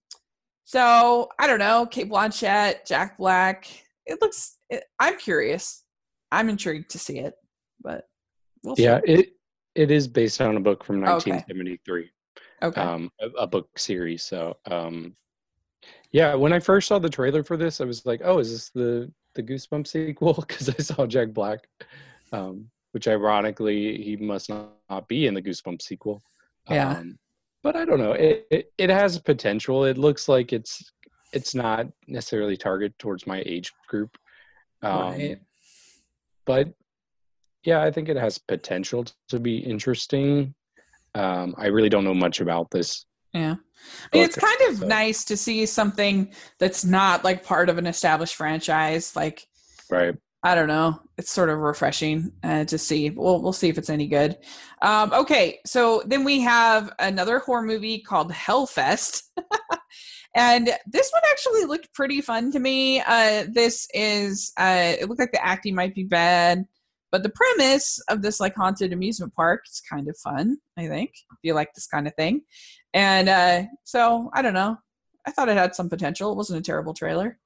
so I don't know, Cate Blanchett, Jack Black. It looks. It, I'm curious. I'm intrigued to see it, but we'll Yeah, see. it it is based on a book from 1973. Okay. um, a, a book series. So, um, yeah, when I first saw the trailer for this, I was like, "Oh, is this the the Goosebumps sequel?" Because I saw Jack Black, um, which ironically he must not, be in the Goosebumps sequel. Yeah. Um, but I don't know. It, it it has potential. It looks like it's it's not necessarily targeted towards my age group. Um, Right. But yeah, I think it has potential to be interesting. Um, I really don't know much about this. yeah. I mean, it's kind of so- nice to see something that's not like part of an established franchise. Like Right. I don't know. It's sort of refreshing uh, to see. We'll we'll see if it's any good. Um, okay, so then we have another horror movie called Hellfest, and this one actually looked pretty fun to me. Uh, this is uh, it looked like the acting might be bad, but the premise of this like haunted amusement park is kind of fun. I think if you like this kind of thing, and uh, so I don't know. I thought it had some potential. It wasn't a terrible trailer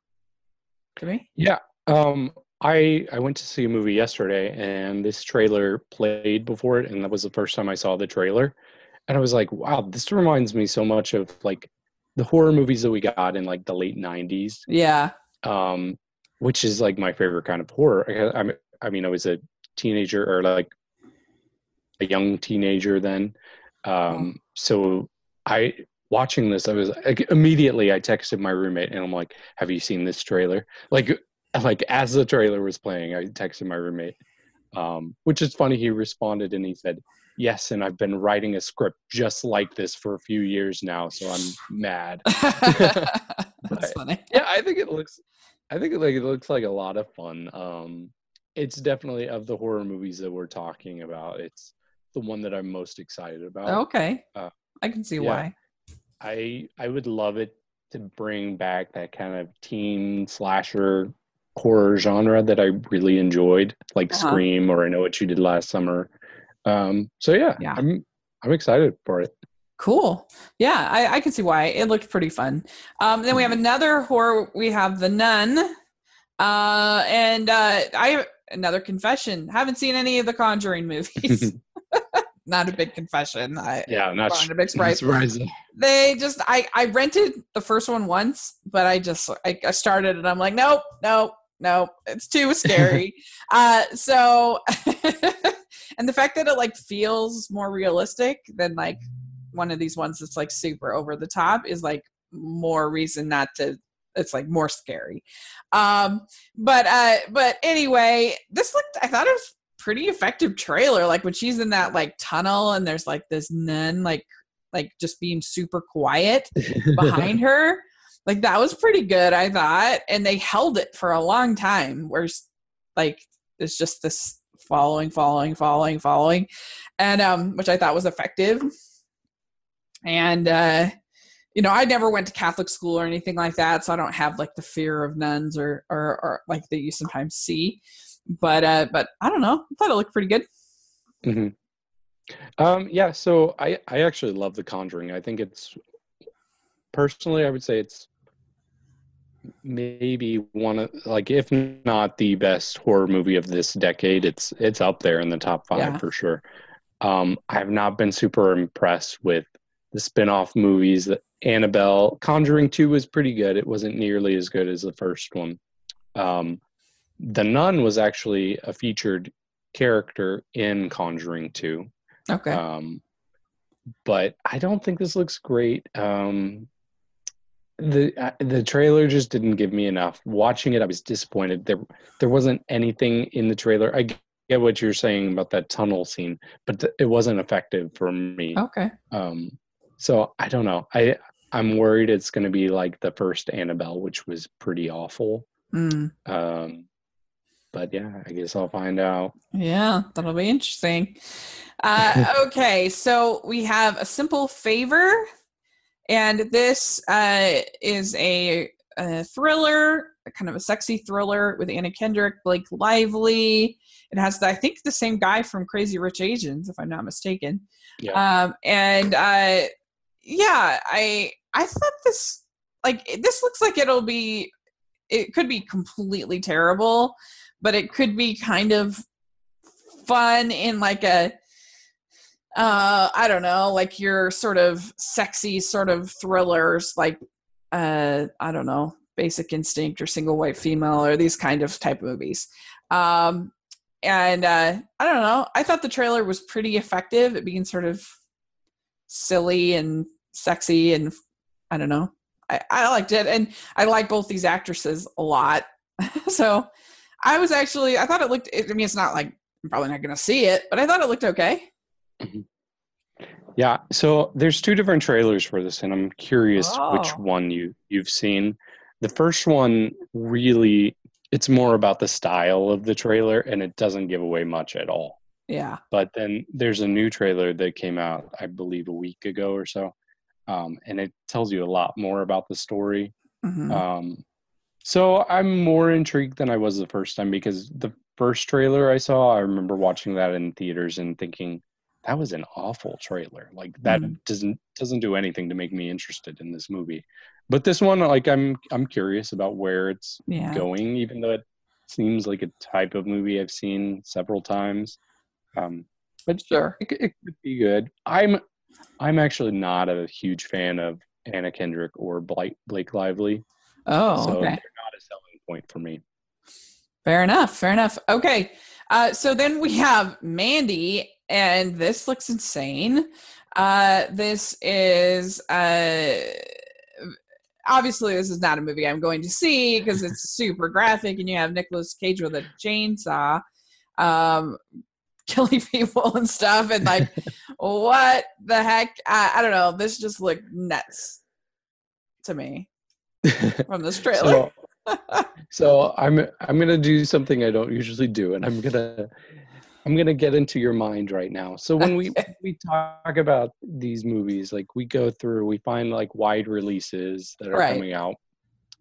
to me. Yeah. Um, I I went to see a movie yesterday, and this trailer played before it, and that was the first time I saw the trailer, and I was like, "Wow, this reminds me so much of like the horror movies that we got in like the late '90s." Yeah. um, which is like my favorite kind of horror. I, I, I mean, I was a teenager or like a young teenager then. Um, so I watching this, I was like, immediately I texted my roommate and I'm like, "Have you seen this trailer?" Like, like as the trailer was playing, I texted my roommate, um, which is funny. He responded and he said, "Yes, and I've been writing a script just like this for a few years now, so I'm mad." That's funny. yeah, I think it looks. I think it like it looks like a lot of fun. Um, it's definitely of the horror movies that we're talking about. It's the one that I'm most excited about. Okay. Uh, I can see yeah. why. I I would love it to bring back that kind of teen slasher horror genre that I really enjoyed, like Uh-huh. Scream or I Know What You Did Last Summer. Um, so yeah, Yeah. I'm I'm excited for it. Cool. Yeah, I, I can see why. It looked pretty fun. Um, then we have another horror. We have The Nun. Uh, and uh, I another confession. Haven't seen any of the Conjuring movies. Not a big confession. I, yeah, not, Not a big surprise. surprising. they just I I rented the first one once, but I just I, I started and I'm like, nope, nope, nope. It's too scary. uh, so and the fact that it like feels more realistic than like one of these ones that's like super over the top is like more reason not to it's like more scary um but uh but anyway this looked i thought it was pretty effective trailer like when she's in that like tunnel and there's like this nun like like just being super quiet behind her like that was pretty good i thought and they held it for a long time where's like it's just this following following following following and um which i thought was effective and uh you know i never went to catholic school or anything like that so i don't have like the fear of nuns or or, or like that you sometimes see but uh but i don't know i thought it looked pretty good Mhm. Um, yeah, so I I actually love The Conjuring. I think it's personally, I would say it's maybe one of like if not the best horror movie of this decade. It's it's up there in the top five Yeah. for sure. Um, I have not been super impressed with the spin-off movies. That Annabelle, Conjuring Two was pretty good. It wasn't nearly as good as the first one. Um, the Nun was actually a featured character in Conjuring Two. okay Um, but I don't think this looks great. Um, the uh, the trailer just didn't give me enough. Watching it, I was disappointed. There there wasn't anything in the trailer. I get what you're saying about that tunnel scene, but th- it wasn't effective for me. okay Um, so I don't know. I I'm worried it's going to be like the first Annabelle, which was pretty awful. Mm. Um, but yeah, I guess I'll find out. Yeah, that'll be interesting. Uh, okay, so we have a simple favor, and this uh, is a, a thriller, a kind of a sexy thriller with Anna Kendrick, Blake Lively. It has, the, I think, the same guy from Crazy Rich Asians, if I'm not mistaken. Yeah. Um, and uh, yeah, I I thought this like this looks like it'll be it could be completely terrible, but it could be kind of fun in like a uh i don't know like your sort of sexy sort of thrillers like uh i don't know basic instinct or single white female or these kind of type movies. Um and uh i don't know i thought the trailer was pretty effective at being sort of silly and sexy and i don't know i, I liked it. And i like both these actresses a lot. So i was actually i thought it looked i mean it's not like i'm probably not gonna see it but i thought it looked okay Yeah, so there's two different trailers for this, and I'm curious which Oh. one you you've seen. The first one really it's more about the style of the trailer, and it doesn't give away much at all. yeah But then there's a new trailer that came out, I believe, a week ago or so, um, and it tells you a lot more about the story. Mhm. Um, so I'm more intrigued than I was the first time because the first trailer I saw, I remember watching that in theaters and thinking that was an awful trailer. Like that Mhm. doesn't doesn't do anything to make me interested in this movie. But this one, like I'm I'm curious about where it's yeah going, even though it seems like a type of movie I've seen several times. Um, but Sure. it, it could be good. I'm I'm actually not a huge fan of Anna Kendrick or Blake Blake Lively, oh so okay they're not a selling point for me. Fair enough. Fair enough. Okay. Uh, so then we have Mandy, and this looks insane. Uh, this is uh, obviously this is not a movie I'm going to see because it's super graphic, and you have Nicolas Cage with a chainsaw, um, killing people and stuff, and like, what the heck? I, I don't know. This just looked nuts to me from this trailer. so, so I'm I'm gonna do something I don't usually do, and I'm gonna I'm gonna get into your mind right now. So when we we talk about these movies, like we go through, we find like wide releases that are Right. coming out.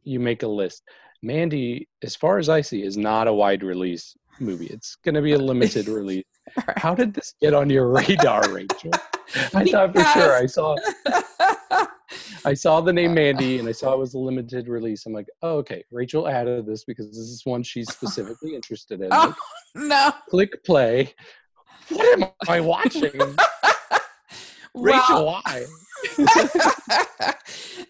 You make a list. Mandy, as far as I see, is not a wide release movie. It's gonna be a limited release. Right. How did this get on your radar, Rachel? I thought for sure I saw I saw the name Mandy and I saw it was a limited release. I'm like, oh, okay. Rachel added this because this is one she's specifically interested in. oh no. Click play. What am I watching? Rachel, why?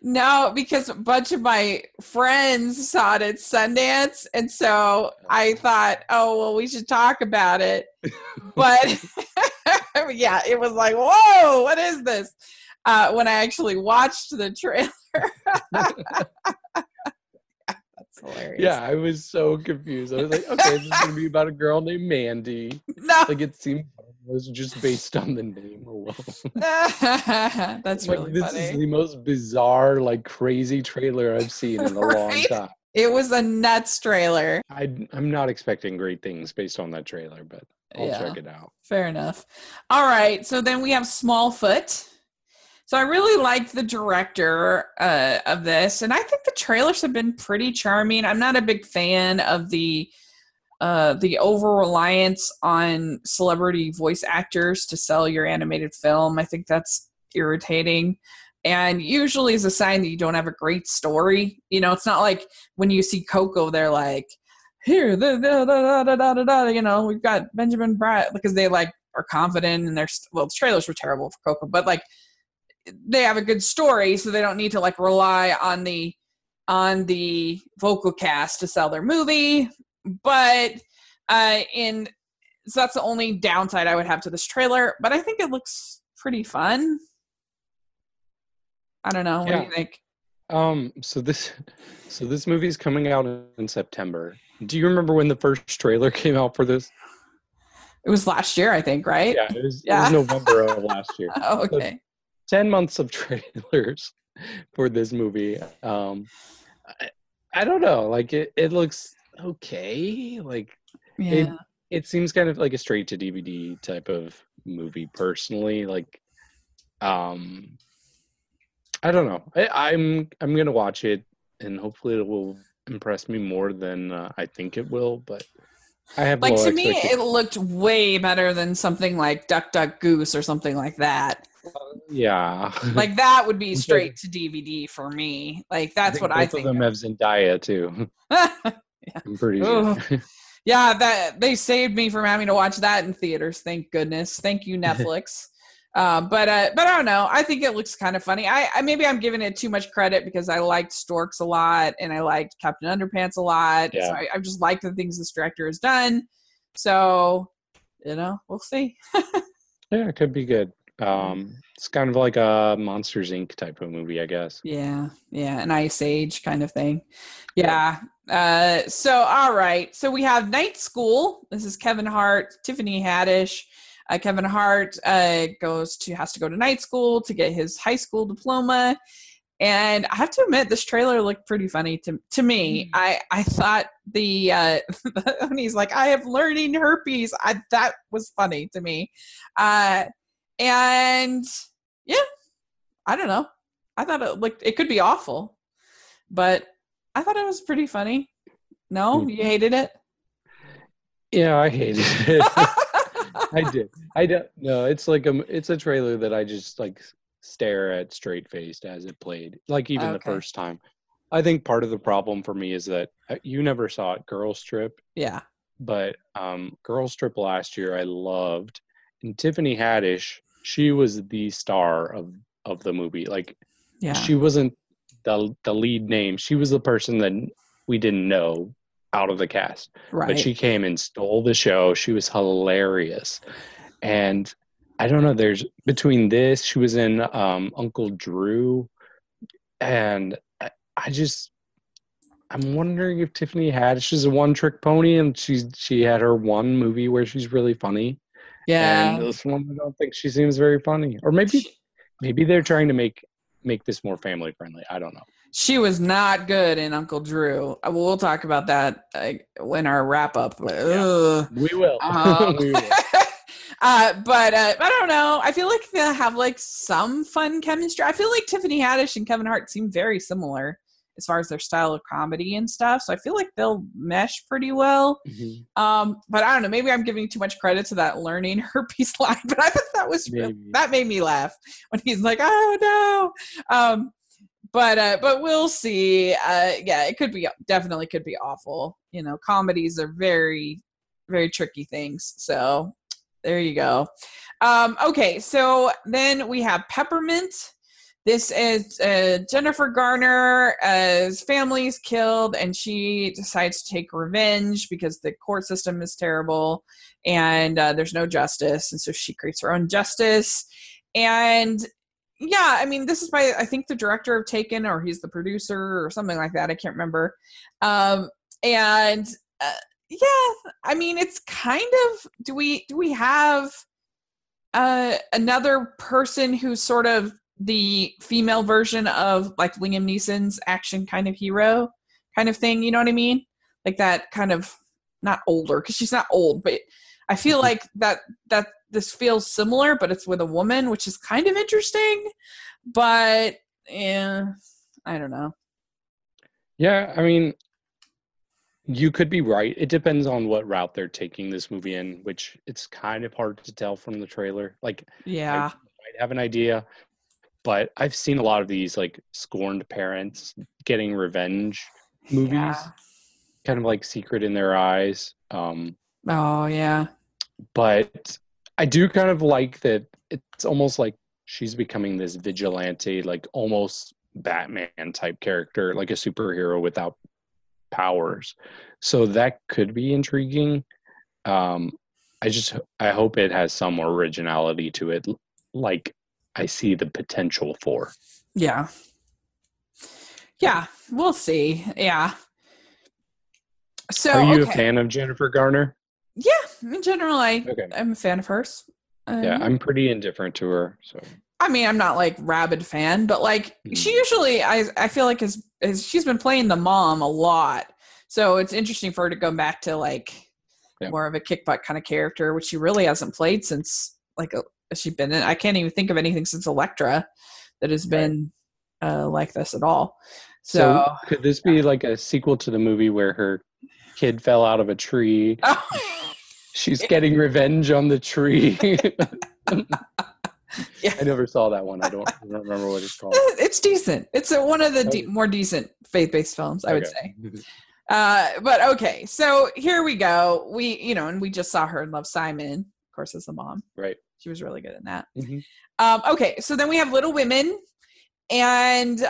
no, because a bunch of my friends saw it at Sundance, and so I thought, oh well, we should talk about it. But yeah, it was like, whoa, what is this? Uh, when I actually watched the trailer, that's hilarious. Yeah, I was so confused. I was like, okay, this is gonna be about a girl named Mandy. no, Like it seemed it was just based on the name alone. that's like really this funny. is the most bizarre, like crazy trailer I've seen in a long time. It was a nuts trailer. I, I'm not expecting great things based on that trailer, but I'll Yeah. check it out. Fair enough. All right. So then we have Smallfoot. So I really liked the director uh, of this, and I think the trailers have been pretty charming. I'm not a big fan of the uh, the over reliance on celebrity voice actors to sell your animated film. I think that's irritating. And usually is a sign that you don't have a great story. You know, it's not like when you see Coco, they're like, here, da, da, da, da, da, da, you know, we've got Benjamin Bratt because they like are confident and they're well, the trailers were terrible for Coco, but like they have a good story, so they don't need to like rely on the on the vocal cast to sell their movie. But uh, in so that's the only downside I would have to this trailer. But I think it looks pretty fun. I don't know. What do you think? Um, so this, so this movie is coming out in September. Do you remember when the first trailer came out for this? It was last year, I think, right? Yeah, it was, Yeah. it was November of last year. Oh, okay. 10 months of trailers for this movie. Um, I, I don't know. Like it, it looks okay. Like Yeah. it seems kind of like a straight to DVD type of movie personally. Like, um, I don't know. I, I'm, I'm going to watch it and hopefully it will impress me more than uh, I think it will, but I have like to me, it looked way better than something like Duck Duck Goose or something like that. yeah. Like that would be straight to DVD for me. Like that's what I both think. of them have Zendaya too. I'm pretty sure. yeah, that they saved me from having to watch that in theaters. Thank goodness. Thank you, Netflix. Uh, but uh, but I don't know. I think it looks kind of funny. I, I maybe I'm giving it too much credit because I liked Storks a lot and I liked Captain Underpants a lot. So Yeah. I, I've just liked the things this director has done. So you know, we'll see. Yeah, it could be good. Um, it's kind of like a Monsters Inc. type of movie, I guess. Yeah, yeah, an ice age kind of thing. Yeah. Uh, so all right. So we have Night School. This is Kevin Hart, Tiffany Haddish. Uh, Kevin Hart uh, goes to has to go to night school to get his high school diploma. And I have to admit, this trailer looked pretty funny to to me. I I thought the uh, when he's like, "I have learning herpes," I that was funny to me. Uh, and yeah, I don't know. I thought it looked it could be awful, but I thought it was pretty funny. No, Hmm. you hated it. Yeah, I hated it. I did. I don't. No, it's like a. It's a trailer that I just like stare at straight faced as it played. Like even the first time. I think part of the problem for me is that uh, you never saw it, Girls Trip, yeah, but um, Girls Trip last year I loved, and Tiffany Haddish, she was the star of of the movie. Like yeah, she wasn't the the lead name. She was the person that we didn't know out of the cast. right. But she came and stole the show. She was hilarious. And I don't know, there's between this, she was in um Uncle Drew and I, I just I'm wondering if Tiffany Haddish's a one trick pony and she's she had her one movie where she's really funny. yeah, And this one I don't think she seems very funny. Or maybe maybe they're trying to make make this more family friendly. I don't know. She was not good in Uncle Drew. Uh, We'll talk about that uh, when our wrap up. Yeah. We will. Um, we will. uh, but uh, I don't know. I feel like they'll have like some fun chemistry. I feel like Tiffany Haddish and Kevin Hart seem very similar as far as their style of comedy and stuff. So I feel like they'll mesh pretty well. Mhm. Um, but I don't know. Maybe I'm giving too much credit to that learning herpes line. But I thought that was real- that made me laugh when he's like, "Oh no." Um, but uh, but we'll see. Uh, yeah, it could be definitely could be awful. You know, comedies are very very tricky things. So there you go. Um, okay, so then we have Peppermint. This is uh, Jennifer Garner. as his family is killed, and she decides to take revenge because the court system is terrible and uh, there's no justice. And so she creates her own justice. And yeah, I mean, this is by, I think, the director of Taken, or he's the producer, or something like that. I can't remember. Um, and uh, yeah, I mean, it's kind of, do we, do we have uh, another person who's sort of the female version of like Liam Neeson's action kind of hero kind of thing. You know what I mean? Like that kind of not older because she's not old, but I feel like that that this feels similar, but it's with a woman, which is kind of interesting. But yeah, I don't know. Yeah, I mean, you could be right. It depends on what route they're taking this movie in, which it's kind of hard to tell from the trailer. Like, Yeah, I might have an idea, but I've seen a lot of these like scorned parents getting revenge movies, Yeah. kind of like Secret in Their Eyes. Um, Oh yeah. But I do kind of like that it's almost like she's becoming this vigilante, like almost Batman type character, like a superhero without powers. So that could be intriguing. Um, I just I hope it has some originality to it, like I see the potential for. Yeah. Yeah, we'll see. Yeah. So Are you okay. a fan of Jennifer Garner? Yeah, in general, I Okay. I'm a fan of hers. Uh, Yeah, I'm pretty indifferent to her. So I mean, I'm not like rabid fan, but like she Mhm. usually, I I feel like is is she's been playing the mom a lot, so it's interesting for her to go back to like Yeah. more of a kick butt kind of character, which she really hasn't played since like a, has she been in? I can't even think of anything since Elektra that has Right. been uh, like this at all. So, So, could this be like a sequel to the movie where her kid fell out of a tree? She's getting revenge on the tree. Yeah. I never saw that one. I don't, I don't remember what it's called. it's decent. It's a, one of the de- more decent faith based films, I would say. Uh, but okay, so here we go. We, you know, and we just saw her in Love Simon, of course, as the mom. Right. She was really good in that. Mhm. Um, okay, so then we have Little Women, and uh,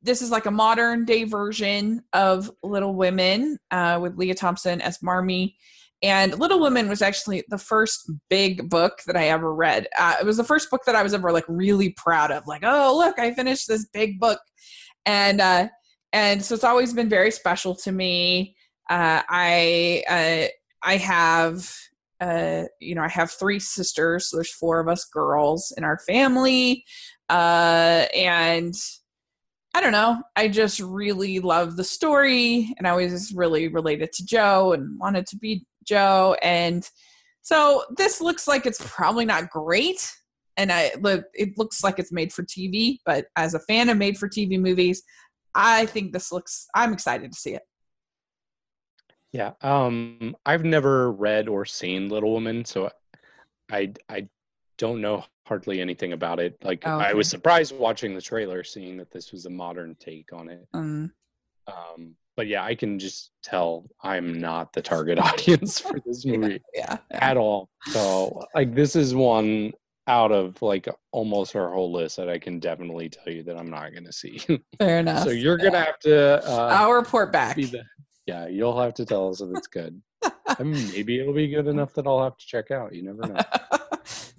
this is like a modern day version of Little Women uh, with Lea Thompson as Marmee. And Little Women was actually the first big book that I ever read. Uh, it was the first book that I was ever like really proud of. Like, oh look, I finished this big book, and uh, and so it's always been very special to me. Uh, I uh, I have uh, you know I have three sisters, so there's four of us girls in our family, uh, and I don't know. I just really love the story, and I was really related to Jo and wanted to be Jo. And so this looks like it's probably not great, and I look it looks like it's made for TV. But as a fan of made for TV movies, I think this looks. I'm excited to see it. Yeah. Um, I've never read or seen Little Women, so I I don't know hardly anything about it. Like Oh, I was surprised watching the trailer, seeing that this was a modern take on it. Um, Um, but yeah, I can just tell I'm not the target audience for this movie yeah. at all. So like this is one out of like almost our whole list that I can definitely tell you that I'm not gonna see. Fair enough. so you're gonna have to uh, I'll report back. be the yeah, you'll have to tell us if it's good. I mean, maybe it'll be good enough that I'll have to check out. You never know.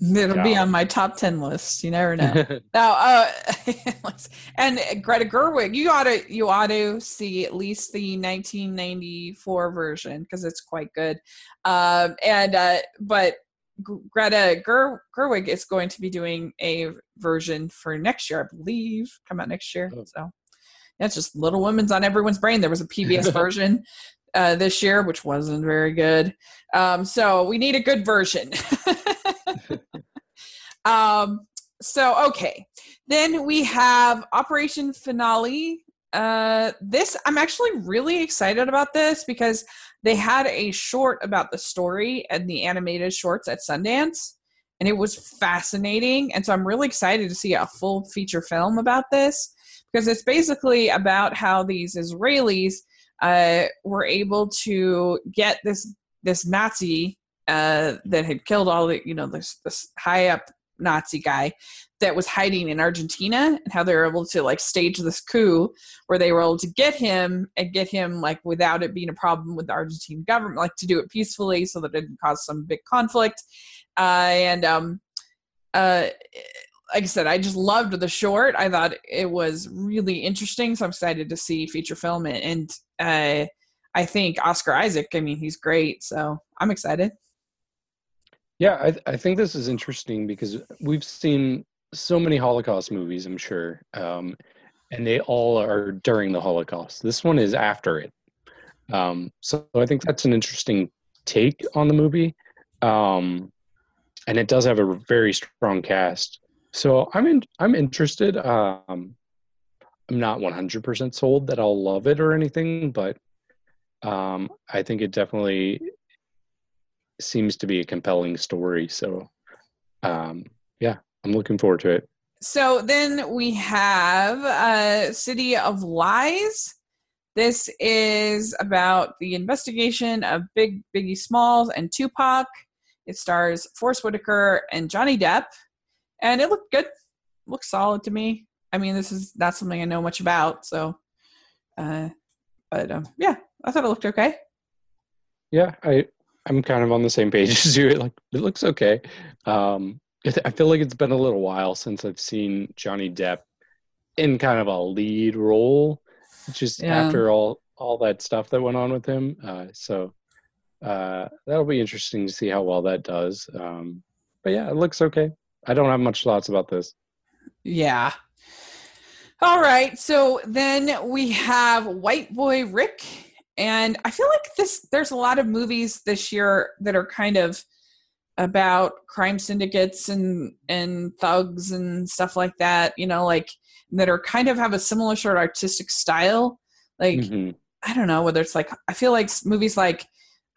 It'll be on my top ten list. You never know. Now, uh, and Greta Gerwig, you ought to you ought to see at least the 1994 version because it's quite good. Um, and uh, but Greta Ger- Gerwig is going to be doing a version for next year, I believe, come out next year. Oh. So that's just Little Women's on everyone's brain. There was a PBS version uh, this year, which wasn't very good. Um, so we need a good version. um, so okay, then we have Operation Finale. Uh, this I'm actually really excited about this because they had a short about the story and the animated shorts at Sundance, and it was fascinating. And so I'm really excited to see a full feature film about this because it's basically about how these Israelis uh, were able to get this this Nazi uh, that had killed all the you know this this high up Nazi guy that was hiding in Argentina and how they were able to like stage this coup where they were able to get him and get him like without it being a problem with the Argentine government, like to do it peacefully so that it didn't cause some big conflict. Uh, and um, uh, like I said, I just loved the short. I thought it was really interesting, so I'm excited to see feature film it. And uh, I think Oscar Isaac. I mean, he's great, so I'm excited. Yeah, I, I think this is interesting because we've seen so many Holocaust movies, I'm sure, um, and they all are during the Holocaust. This one is after it. Um, so I think that's an interesting take on the movie. Um, and it does have a very strong cast. So I'm in, I'm interested. Um, I'm not 100% sold that I'll love it or anything, but um, I think it definitely seems to be a compelling story. So, um, yeah, I'm looking forward to it. So then we have uh, City of Lies. This is about the investigation of Big Biggie Smalls and Tupac. It stars Forest Whitaker and Johnny Depp, and it looked good. Looks solid to me. I mean, this is not something I know much about, so. Uh, but um, yeah, I thought it looked okay. Yeah, I I'm kind of on the same page as you. Like it looks okay. Um, I feel like it's been a little while since I've seen Johnny Depp in kind of a lead role, just yeah. after all all that stuff that went on with him. Uh, so uh, that'll be interesting to see how well that does. Um, but yeah, it looks okay. I don't have much thoughts about this. Yeah. All right. So then we have White Boy Rick and I feel like this there's a lot of movies this year that are kind of about crime syndicates and and thugs and stuff like that, you know, like that are kind of have a similar sort of artistic style. Like mm-hmm. I don't know whether it's like I feel like movies like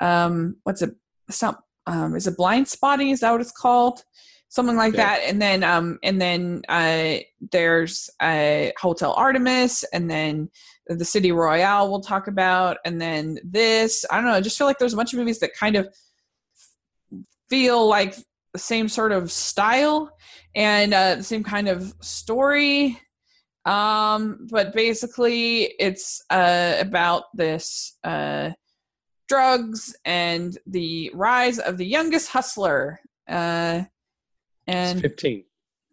um what's it it's not um is it Blindspotting is that what it's called? Something like yeah. that. And then um and then uh there's uh Hotel Artemis and then the City Royale we'll talk about, and then this. I don't know. I just feel like there's a bunch of movies that kind of feel like the same sort of style and uh, the same kind of story. Um, but basically, it's uh, about this uh, drugs and the rise of the youngest hustler. Uh, and it's 15.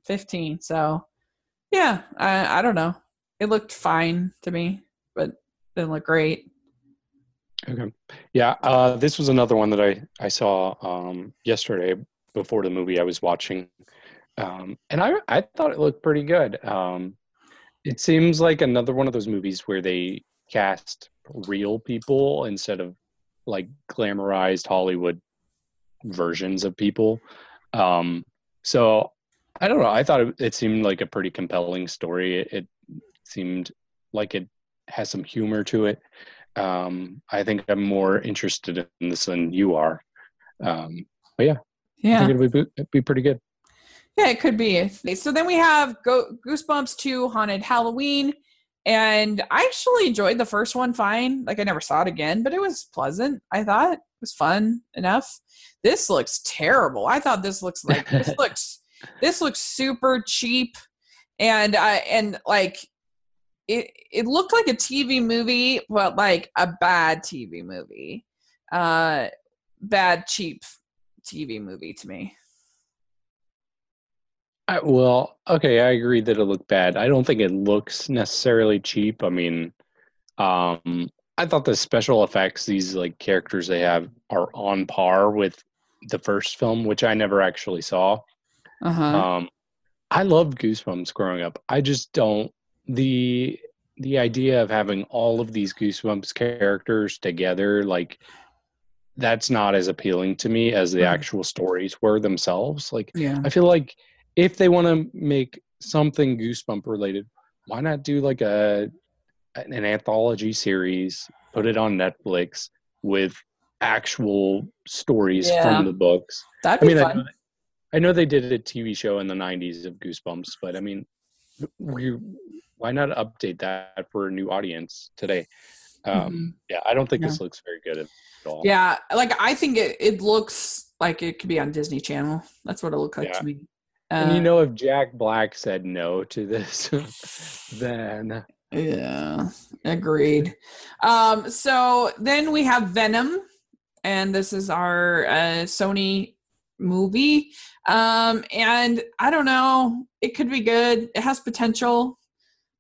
15. So, yeah, I, I don't know. It looked fine to me but didn't look great. Okay. Yeah, uh, this was another one that I I saw um, yesterday before the movie I was watching, um, and I I thought it looked pretty good. Um, it seems like another one of those movies where they cast real people instead of like glamorized Hollywood versions of people. Um, so I don't know. I thought it, it seemed like a pretty compelling story. It, it seemed like it has some humor to it. Um, I think I'm more interested in this than you are. Um, but yeah, yeah, I think it'll be, it'll be pretty good. Yeah, it could be. So then we have Go- Goosebumps 2 Haunted Halloween. And I actually enjoyed the first one fine. Like I never saw it again, but it was pleasant. I thought it was fun enough. This looks terrible. I thought this looks like this looks this looks super cheap and I and like it it looked like a TV movie, but like a bad TV movie, uh, bad cheap TV movie to me. I, well, okay, I agree that it looked bad. I don't think it looks necessarily cheap. I mean, um, I thought the special effects, these like characters they have, are on par with the first film, which I never actually saw. Uh-huh. Um, I loved Goosebumps growing up. I just don't the the idea of having all of these goosebumps characters together like that's not as appealing to me as the Mhm. actual stories were themselves. Like Yeah. I feel like if they want to make something goosebump related, why not do like a an anthology series, put it on Netflix with actual stories Yeah. from the books. That'd I be mean, I fun. know, I know they did a TV show in the '90s of Goosebumps, but I mean, we, why not update that for a new audience today? Um, Mhm. Yeah, I don't think Yeah. this looks very good at all. Yeah, like I think it, it looks like it could be on Disney Channel. That's what it looked like Yeah. to me. and you Uh, know, if Jack Black said no to this, then Yeah, agreed. Um, so then we have Venom, and this is our uh, Sony movie. Um, and I don't know, it could be good. It has potential,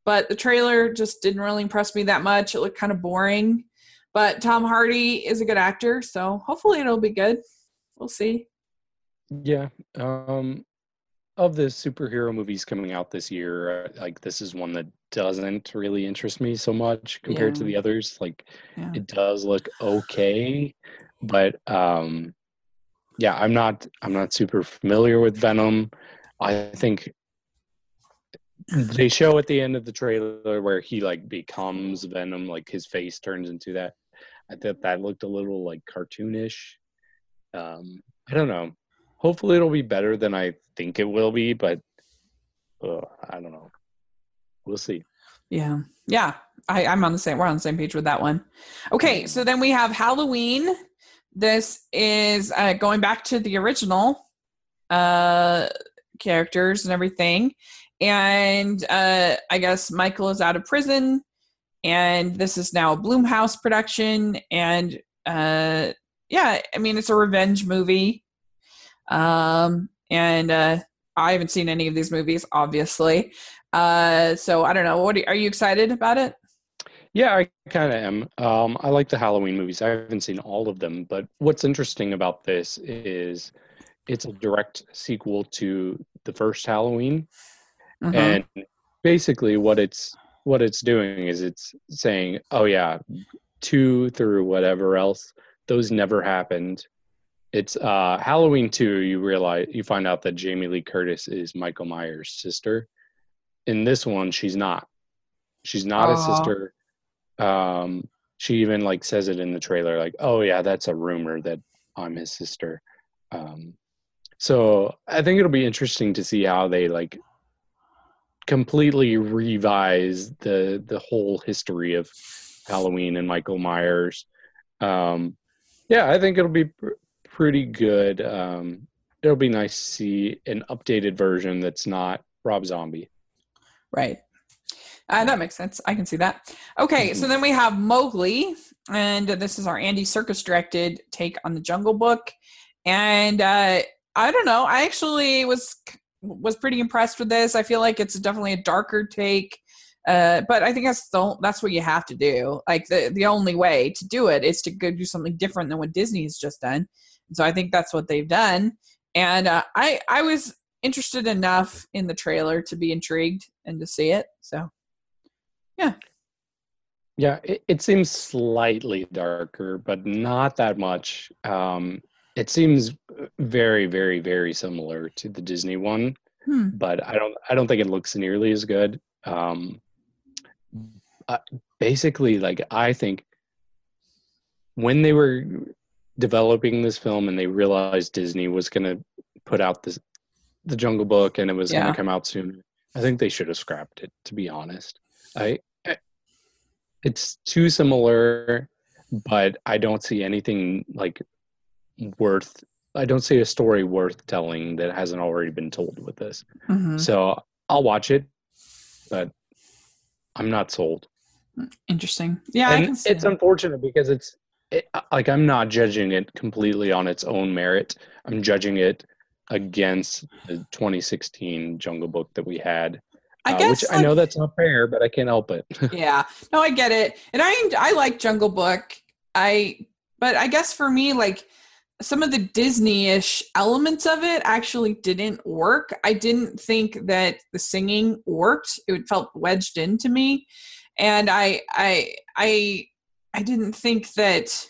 but the trailer just didn't really impress me that much. It looked kind of boring. But Tom Hardy is a good actor, so hopefully it'll be good. We'll see. yeah. Um, of the superhero movies coming out this year, uh, like this is one that doesn't really interest me so much compared to the others. Like Yeah. it does look okay, but um, yeah, I'm not I'm not super familiar with Venom. I think they show at the end of the trailer where he like becomes Venom, like his face turns into that. I thought that looked a little like cartoonish. Um, I don't know. Hopefully, it'll be better than I think it will be, but uh, I don't know. We'll see. Yeah. Yeah. I, I'm on the same we're on the same page with that one. Okay, so then we have Halloween. This is uh, going back to the original uh characters and everything. And uh I guess Michael is out of prison and this is now a Blumhouse production and uh yeah, I mean it's a revenge movie. Um and uh I haven't seen any of these movies obviously. Uh, so I don't know. What are, are you excited about it? Yeah, I kind of am. Um, I like the Halloween movies. I haven't seen all of them, but what's interesting about this is it's a direct sequel to the first Halloween, Mhm. and basically what it's what it's doing is it's saying, "Oh yeah, two through whatever else, those never happened." It's uh, Halloween two. You realize you find out that Jamie Lee Curtis is Michael Myers' sister. In this one, she's not. She's not Aw. sister. Um, she even like says it in the trailer, like, "Oh yeah, that's a rumor that I'm his sister." Um, so I think it'll be interesting to see how they like completely revise the the whole history of Halloween and Michael Myers. Um, yeah, I think it'll be pr- pretty good. Um, it'll be nice to see an updated version that's not Rob Zombie. right. Uh, that makes sense. I can see that. Okay, so Mhm. then we have Mowgli, and this is our Andy Serkis directed take on the Jungle Book. And uh, I don't know. I actually was was pretty impressed with this. I feel like it's definitely a darker take. Uh, but I think that's the, that's what you have to do. Like the the only way to do it is to go do something different than what Disney's just done. So I think that's what they've done. And uh, I I was interested enough in the trailer to be intrigued and to see it. So Yeah, it, it seems slightly darker, but not that much. Um, it seems very, very, very similar to the Disney one, hmm. but I don't, I don't think it looks nearly as good. Um, uh, basically, like I think when they were developing this film and they realized Disney was going to put out this, the Jungle Book, and it was going to come out soon, I think they should have scrapped it. To be honest, I it's too similar, but I don't see anything like worth. I don't see a story worth telling that hasn't already been told with this. Mhm. So I'll watch it, but I'm not sold. interesting. Yeah, I can see it's that. unfortunate because it's it, like I'm not judging it completely on its own merit. I'm judging it against the 2016 Jungle Book that we had, I uh, guess which I know that's not fair, but I can't help it. yeah no i get it and i i like jungle book i but i guess for me like some of the disney-ish elements of it actually didn't work. I didn't think that the singing worked. It felt wedged into me. And i i i i didn't think that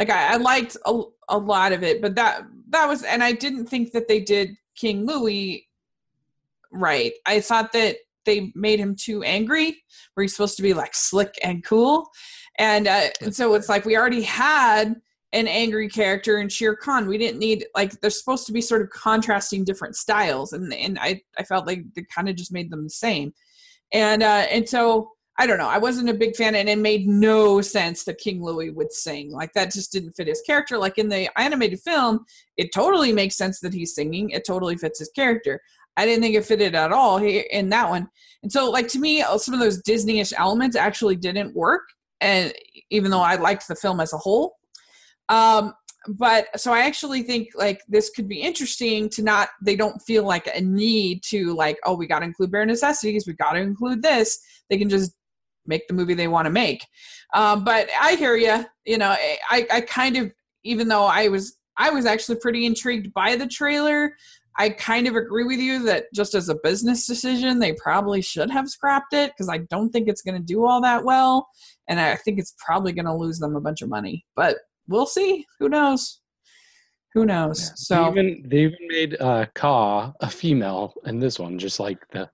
like I, I liked a, a lot of it, but that that was, and I didn't think that they did King Louie right. I thought that they made him too angry, where he's supposed to be like slick and cool, and uh, and so it's like we already had an angry character in Shere Khan. We didn't need like they're supposed to be sort of contrasting different styles, and and I I felt like they kind of just made them the same, and uh, and so I don't know. I wasn't a big fan, and it made no sense that King Louie would sing. Like that just didn't fit his character. Like in the animated film, it totally makes sense that he's singing. It totally fits his character. I didn't think it fitted at all in that one. And so, like to me, some of those Disney-ish elements actually didn't work. And even though I liked the film as a whole, um, but so I actually think like this could be interesting to not they don't feel like a need to like oh we got to include bare necessities we got to include this. They can just make the movie they want to make. Um, but I hear you you know I I kind of even though I was I was actually pretty intrigued by the trailer I kind of agree with you that just as a business decision they probably should have scrapped it because I don't think it's going to do all that well and I think it's probably going to lose them a bunch of money. But we'll see. Who knows? Who knows? Yeah. So they even they even made uh, Kaa a female in this one, just like the.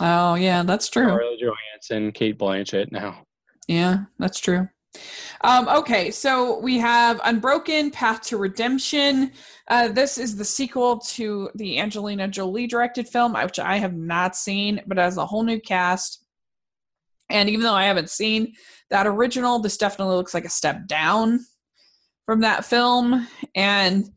Oh yeah, that's true. Scarlett Johansson, Cate Blanchett now. Yeah, that's true. Um, okay, so we have Unbroken Path to Redemption. Uh, this is the sequel to the Angelina Jolie directed film, which I have not seen, but has a whole new cast. And even though I haven't seen that original, this definitely looks like a step down from that film and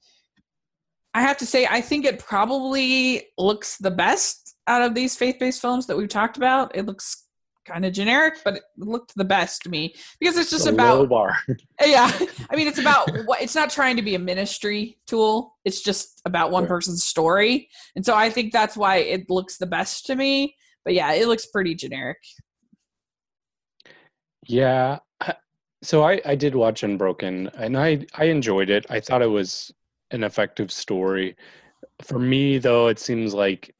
I have to say I think it probably looks the best out of these faith-based films that we've talked about. It looks kind of generic, but it looked the best to me because it's just about bar. yeah. I mean, it's about what it's not trying to be a ministry tool. It's just about one person's story, and so I think that's why it looks the best to me. But yeah, it looks pretty generic. Yeah, so I, I did watch Unbroken and I, I enjoyed it. I thought it was an effective story. For me, though, it seems like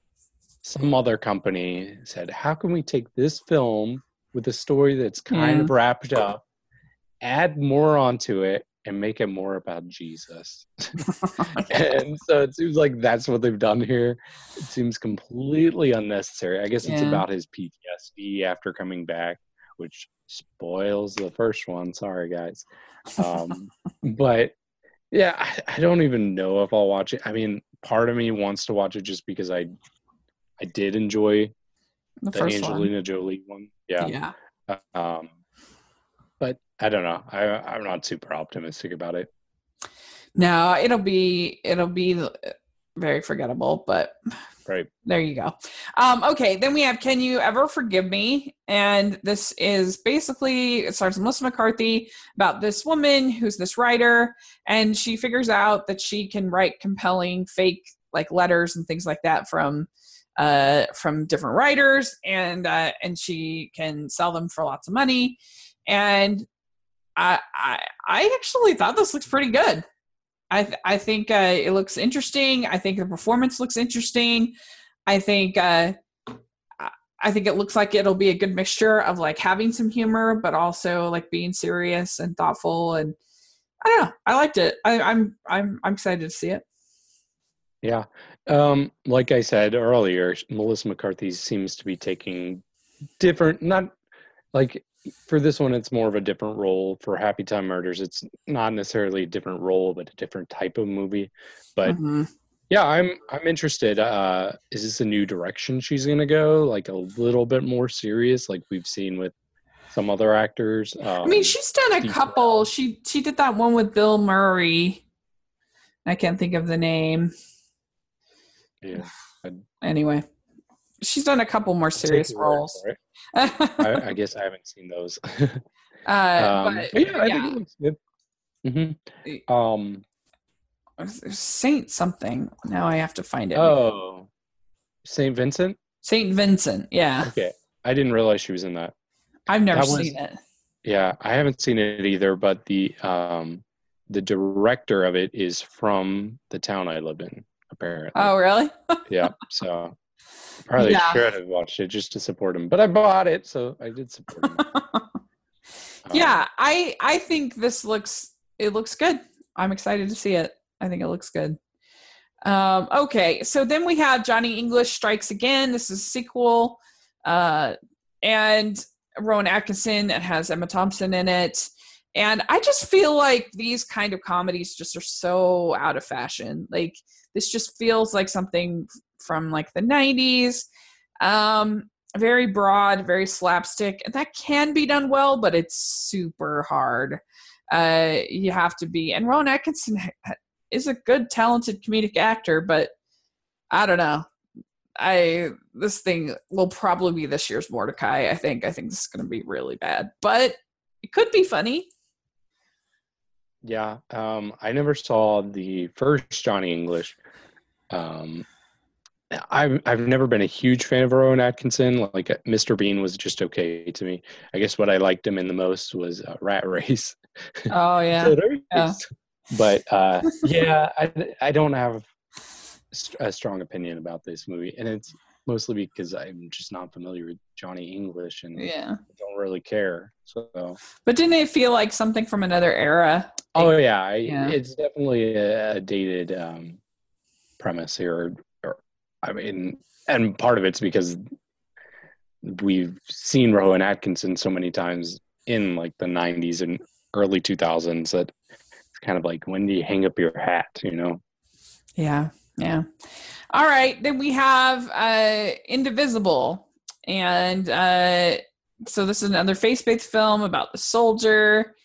some other company said, How can we take this film with a story that's kind yeah. of mm-hmm. wrapped up, add more onto it, and make it more about Jesus? and so it seems like that's what they've done here. It seems completely unnecessary. I guess it's about his PTSD after coming back, which spoils the first one. Sorry, guys. Um, but yeah, I, I, don't even know if I'll watch it. I mean, part of me wants to watch it just because I I did enjoy the, the Angelina one. Jolie one. Yeah. Yeah. Um, but I don't know. I I'm not super optimistic about it. No, it'll be it'll be very forgettable, but Right. There you go. Um, okay, then we have Can You Ever Forgive Me? And this is basically, it starts with Melissa McCarthy about this woman who's this writer, and she figures out that she can write compelling fake like letters and things like that from uh from different writers and uh and she can sell them for lots of money and i i i actually thought this looks pretty good I th- I think uh, it looks interesting. I think the performance looks interesting. I think uh, I think it looks like it'll be a good mixture of like having some humor, but also like being serious and thoughtful. And I don't know. I liked it. I, I'm I'm I'm excited to see it. Yeah, um, like I said earlier, Melissa McCarthy seems to be taking different, not like for this one it's more of a different role. For happy time murders it's not necessarily a different role but a different type of movie. But mm-hmm. yeah i'm i'm interested uh is this a new direction she's gonna go? Like a little bit more serious like we've seen with some other actors um, i mean she's done a couple. She she did that one with bill murray. I can't think of the name. Yeah anyway she's done a couple more serious roles I, I, guess I haven't seen those. uh, um, but, yeah, I think it looks good. Mm-hmm. Um, Saint something. Now I have to find it. Oh, Saint Vincent. Saint Vincent. Yeah. Okay, I didn't realize she was in that. I've never that seen was, it. Yeah, I haven't seen it either. But the um, the director of it is from the town I live in. Apparently. Oh, really? yeah. So Probably yeah. should have watched it just to support him, but I bought it, so I did support him. yeah, um, I I think this looks it looks good. I'm excited to see it. I think it looks good. Um, okay, so then we have Johnny English Strikes Again. This is a sequel. Uh, and Rowan Atkinson. It has Emma Thompson in it. And I just feel like these kind of comedies just are so out of fashion. Like this just feels like something from like the 90s. Um, very broad, very slapstick. And that can be done well, but it's super hard. Uh, you have to be. And Rowan Atkinson is a good, talented comedic actor, but I don't know. I this thing will probably be this year's Mortdecai. I think. I think this is going to be really bad, but it could be funny. Yeah, um, I never saw the first Johnny English. Um, I've I've never been a huge fan of Rowan Atkinson. Like uh, Mr. Bean was just okay to me. I guess what I liked him in the most was uh, Rat Race. Oh yeah. yeah. But uh, yeah, I I don't have a strong opinion about this movie, and it's mostly because I'm just not familiar with Johnny English and yeah, don't really care. So, but didn't it feel like something from another era? Oh yeah, I, yeah. it's definitely a, a dated um, premise here. Or, I mean, and part of it's because we've seen Rowan Atkinson so many times in like the 90s and early 2000s that it's kind of like when do you hang up your hat, you know? Yeah, yeah. All right. Then we have uh, Indivisible. And uh, so this is another face based film about the soldier.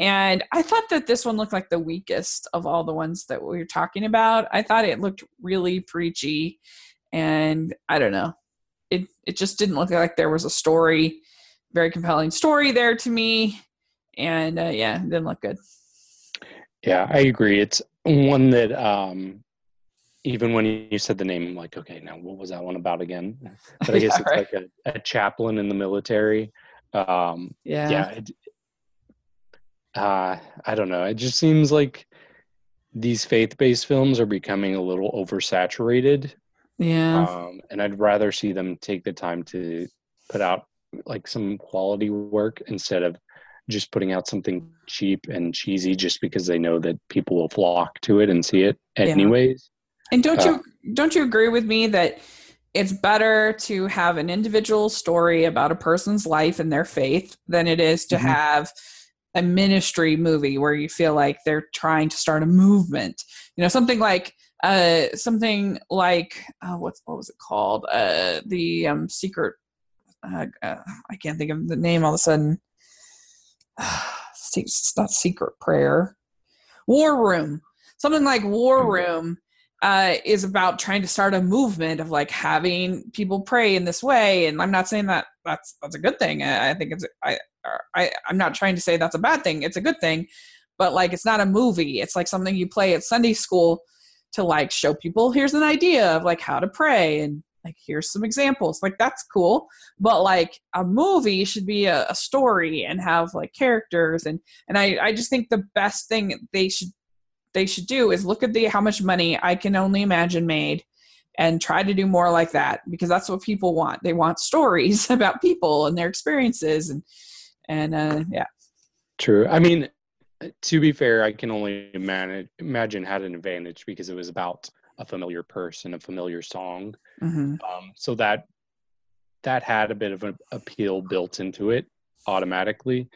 And I thought that this one looked like the weakest of all the ones that we were talking about. I thought it looked really preachy. And I don't know. It, it just didn't look like there was a story, very compelling story there to me. And uh, yeah, didn't look good. Yeah, I agree. It's one that um, even when you said the name, I'm like, okay, now what was that one about again? But I guess yeah, it's right. like a, a, chaplain in the military. Um, yeah. Yeah. It, uh, I don't know. It just seems like these faith-based films are becoming a little oversaturated. Yeah. Um, and I'd rather see them take the time to put out like some quality work instead of just putting out something cheap and cheesy just because they know that people will flock to it and see it anyways. And don't you don't you agree with me that it's better to have an individual story about a person's life and their faith than it is to mm-hmm. have a ministry movie where you feel like they're trying to start a movement. You know, something like uh something like uh, what's what was it called? Uh the um secret uh, uh, I can't think of the name all of a sudden. it's not secret prayer. War Room. Something like War mm-hmm. Room uh, is about trying to start a movement of like having people pray in this way. And I'm not saying that that's that's a good thing. I, think it's I, I I'm not trying to say that's a bad thing. It's a good thing, but like it's not a movie. It's like something you play at Sunday school to like show people here's an idea of like how to pray and like here's some examples like that's cool but like a movie should be a, a, story and have like characters and and i i just think the best thing they should they should do is look at the how much money I can only imagine made and try to do more like that because that's what people want. They want stories about people and their experiences and and uh, yeah. True. I mean, to be fair, I can only manage, imagine had an advantage because it was about a familiar person, a familiar song. Mm-hmm. Um, so that that had a bit of an appeal built into it automatically.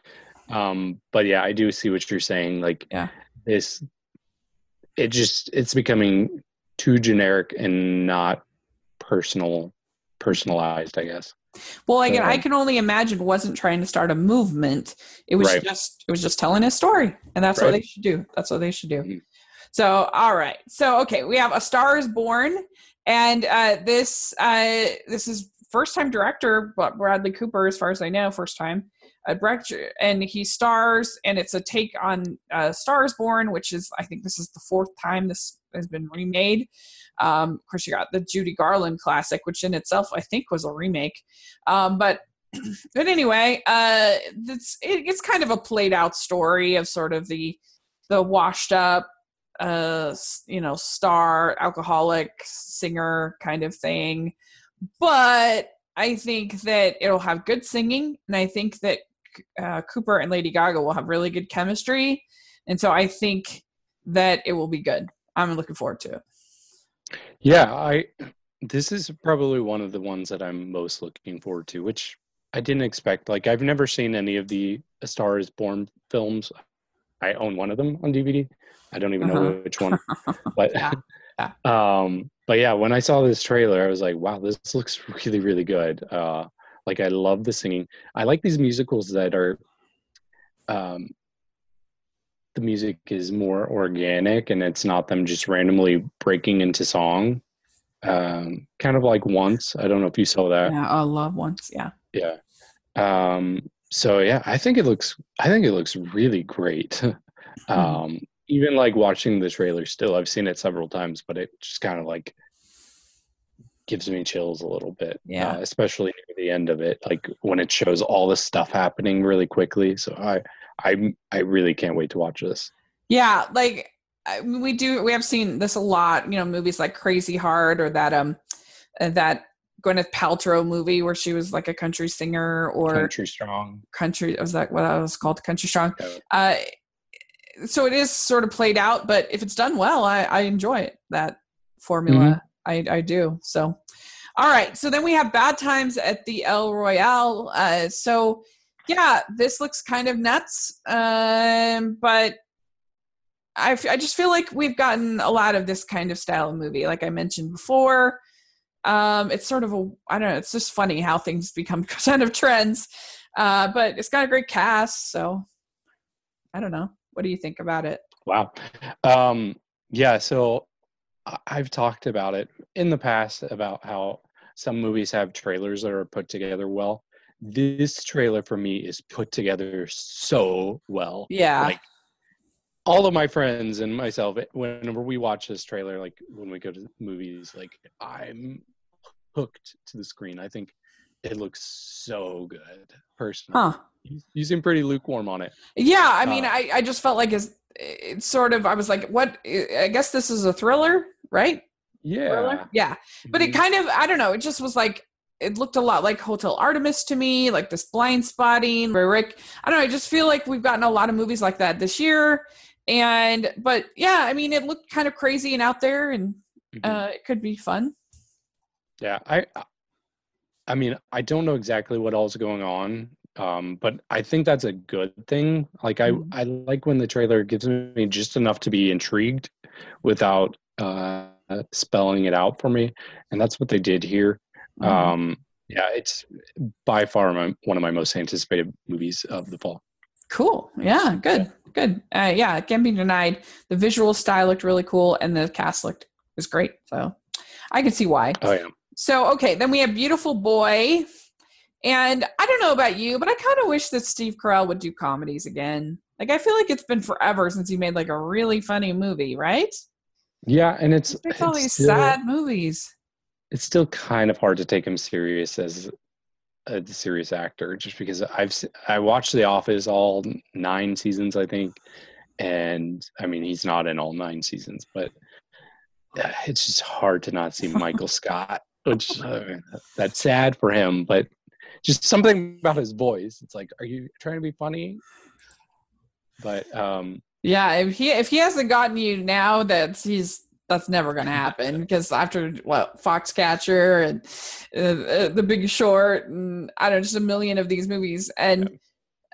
Um, but yeah, I do see what you're saying. Like yeah. this it just it's becoming too generic and not personal personalized i guess well again i can only imagine wasn't trying to start a movement it was right. just it was just telling a story and that's right. what they should do that's what they should do mm-hmm. so all right so okay we have a star is born and uh this uh this is first time director but bradley cooper as far as i know first time and he stars, and it's a take on uh, Stars Born, which is I think this is the fourth time this has been remade. Um, of course, you got the Judy Garland classic, which in itself I think was a remake. Um, but but anyway, uh, it's it, it's kind of a played out story of sort of the the washed up uh you know star alcoholic singer kind of thing but I think that it'll have good singing, and I think that uh, Cooper and Lady Gaga will have really good chemistry. and so I think that it will be good. I'm looking forward to it. Yeah, I this is probably one of the ones that I'm most looking forward to, which I didn't expect. Like I've never seen any of the A Star Is Born films. I own one of them on DVD. I don't even know Uh-huh. which one, but yeah. um, but yeah, when I saw this trailer, I was like, wow, this looks really, really good. Uh, like I love the singing. I like these musicals that are, um, the music is more organic and it's not them just randomly breaking into song. Um, kind of like once. I don't know if you saw that. Yeah, I love once. Yeah. Yeah. Um, so yeah, I think it looks I think it looks really great. um, even like watching the trailer still, I've seen it several times, but it just kind of like gives me chills a little bit. Yeah. Uh, especially near the end of it, like when it shows all the stuff happening really quickly. So I I I really can't wait to watch this. Yeah, like I- we do. We have seen this a lot. You know, movies like Crazy Heart or that um uh, that Gwyneth Paltrow movie where she was like a country singer or Country Strong. country. Was that what that was called? Country Strong. Uh, so it is sort of played out, but if it's done well, I, I enjoy it. That formula, I, I do. So, all right. So then we have Bad Times at the El Royale. Uh, so yeah, this looks kind of nuts, um, but I, f- I just feel like we've gotten a lot of this kind of style of movie, like I mentioned before. Um, it's sort of a I don't know. It's just funny how things become kind of trends, uh, but it's got a great cast. So I don't know. What do you think about it? Wow. Um, yeah, so I've talked about it in the past about how some movies have trailers that are put together well. This trailer for me is put together so well. Yeah, Like all of my friends and myself, whenever we watch this trailer, like when we go to movies, like I'm hooked to the screen. I think it looks so good, personally. huh? You, you seem pretty lukewarm on it. Yeah, I mean, Uh, I I just felt like it's, it's sort of. I was like, what? I guess this is a thriller, right? Yeah. Thriller? Yeah, but it Mhm. kind of I don't know. It just was like it looked a lot like Hotel Artemis to me, like this blind spotting where Rick. I don't know. I just feel like we've gotten a lot of movies like that this year, and but yeah, I mean, it looked kind of crazy and out there, and Mhm. uh, it could be fun. Yeah, I I mean, I don't know exactly what all's going on, um, but I think that's a good thing. Like I Mhm. I like when the trailer gives me just enough to be intrigued without uh spelling it out for me, and that's what they did here. Mhm. Um yeah, it's by far my, one of my most anticipated movies of the fall. Cool. Yeah. Good. Good. Uh, yeah. It can't be denied. The visual style looked really cool, and the cast looked was great. So I can see why. Oh yeah. So okay, then we have Beautiful Boy, and I don't know about you, but I kind of wish that Steve Carell would do comedies again. Like I feel like it's been forever since he made like a really funny movie, right? Yeah, and it's makes all it's these still- sad movies. it's still kind of hard to take him serious as a serious actor just because I've I watched The Office all nine seasons I think and I mean he's not in all nine seasons but uh, it's just hard to not see Michael Scott which uh, that's sad for him but just something about his voice it's like are you trying to be funny but um Yeah, if he if he hasn't gotten you now, that's he's that's never going to happen because after what Foxcatcher and uh, The Big Short and I don't know, just a million of these movies, and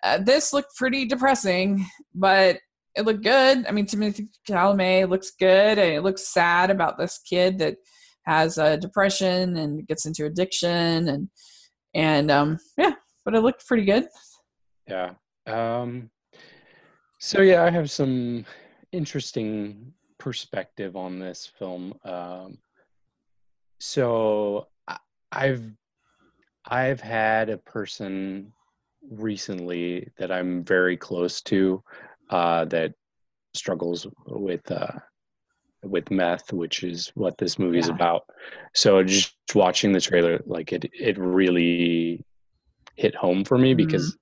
uh, this looked pretty depressing, but it looked good. I mean, Timothée Chalamet looks good, and it looks sad about this kid that has uh, depression and gets into addiction, and and um yeah, but it looked pretty good. Yeah. Um, so yeah, I have some interesting perspective on this film. Um, so I, I've I've had a person recently that I'm very close to uh, that struggles with uh, with meth, which is what this movie is Yeah. about. So just watching the trailer, like it, it really hit home for me Mhm. because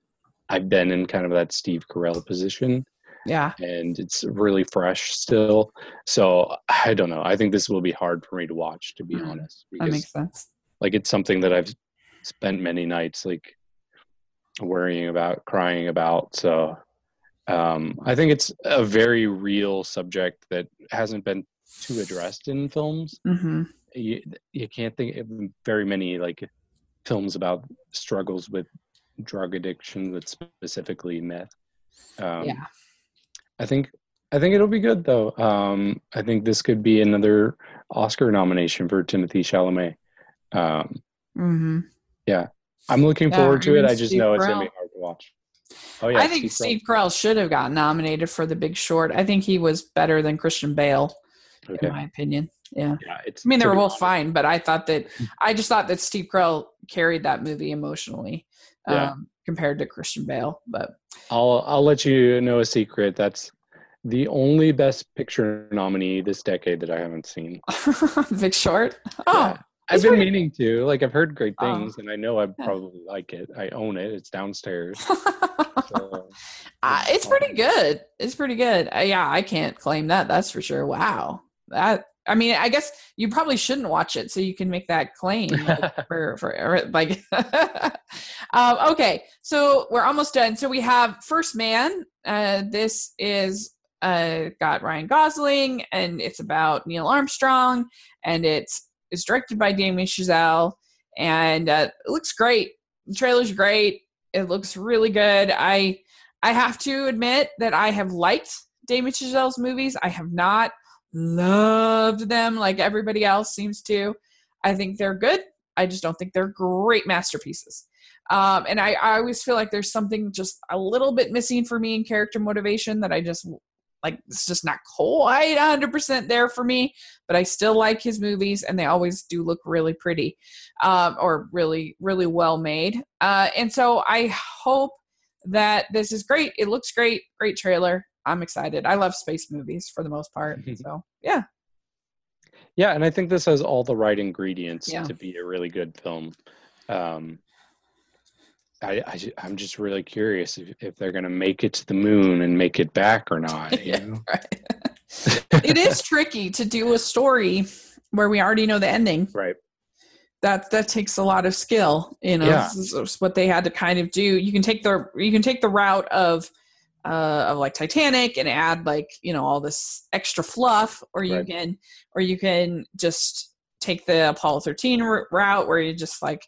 I've been in kind of that Steve Carell position Yeah, and it's really fresh still. So I don't know. I think this will be hard for me to watch, to be Mhm. honest, that makes sense. like it's something that I've spent many nights like worrying about, crying about. So Um, I think it's a very real subject that hasn't been too addressed in films. hmm You, you can't think of very many like films about struggles with drug addiction, with specifically meth. Um, yeah. I think I think it'll be good though. Um, I think this could be another Oscar nomination for Timothée Chalamet. Um, hmm I'm looking Yeah, forward to it. I just Steve know it's gonna be hard to watch. Oh yeah, I think Steve Carell should have gotten nominated for The Big Short. I think he was better than Christian Bale, Okay. in my opinion. Yeah. Yeah, it's. I mean, they were both honest, fine, but I thought that I just thought that Steve Carell carried that movie emotionally um, Yeah. Compared to Christian Bale. But I'll I'll let you know a secret. That's the only Best Picture nominee this decade that I haven't seen. Big Short. Oh, Yeah. I've been meaning to. Like I've heard great Oh. things, and I know I Yeah. probably like it. I own it. It's downstairs. So, Uh, it's pretty good. It's pretty good. Uh, yeah, I can't claim that. That's for sure. Wow. That I mean, I guess you probably shouldn't watch it so you can make that claim like, for for or, like. um, okay, so we're almost done. So we have First Man. Uh, this is uh, got Ryan Gosling, and it's about Neil Armstrong, and it's it's directed by Damien Chazelle, and uh, it looks great. The trailer's great. It looks really good. I I have to admit that I have liked Damien Chazelle's movies. I have not loved them like everybody else seems to. I think they're good. I just don't think they're great masterpieces. Um, and I, I always feel like there's something just a little bit missing for me in character motivation that I just like. It's just not quite 100% there for me. But I still like his movies, and they always do look really pretty, um, or really, really well made. Uh, and so I hope that this is great. It looks great. Great trailer. I'm excited. I love space movies for the most part. So yeah, yeah, and I think this has all the right ingredients Yeah. to be a really good film. Um, I, I I'm just really curious if, if they're going to make it to the moon and make it back or not. You Yeah. right. it is tricky to do a story where we already know the ending. Right. That that takes a lot of skill. You know, Yeah. this is what they had to kind of do. You can take the you can take the route of uh, of like Titanic and add like you know all this extra fluff, or you Right. can or you can just take the Apollo 13 r- route where you just like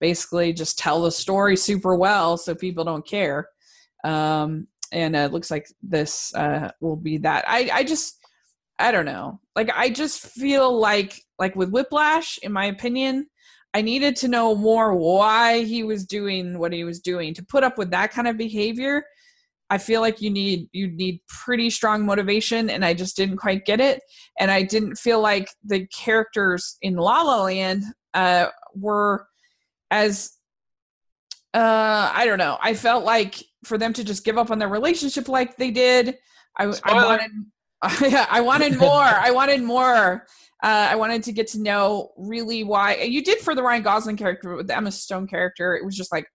basically just tell the story super well so people don't care. Um, and uh, it looks like this uh, will be that. I I just I don't know. Like I just feel like like with Whiplash, in my opinion, I needed to know more why he was doing what he was doing. To put up with that kind of behavior, I feel like you need you need pretty strong motivation, and I just didn't quite get it. And I didn't feel like the characters in La La Land uh, were as uh, I don't know. I felt like for them to just give up on their relationship like they did, I, I wanted I wanted more. I wanted more. Uh, I wanted to get to know really why you did for the Ryan Gosling character, but with the Emma Stone character, it was just like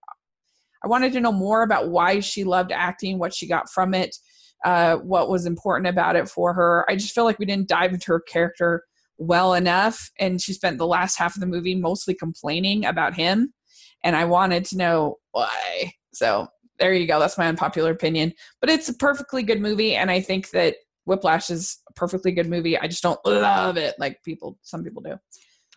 I wanted to know more about why she loved acting, what she got from it, uh, what was important about it for her. I just feel like we didn't dive into her character well enough, and she spent the last half of the movie mostly complaining about him, and I wanted to know why. So there you go. That's my unpopular opinion, but it's a perfectly good movie, and I think that Whiplash is a perfectly good movie. I just don't love it like people, some people do.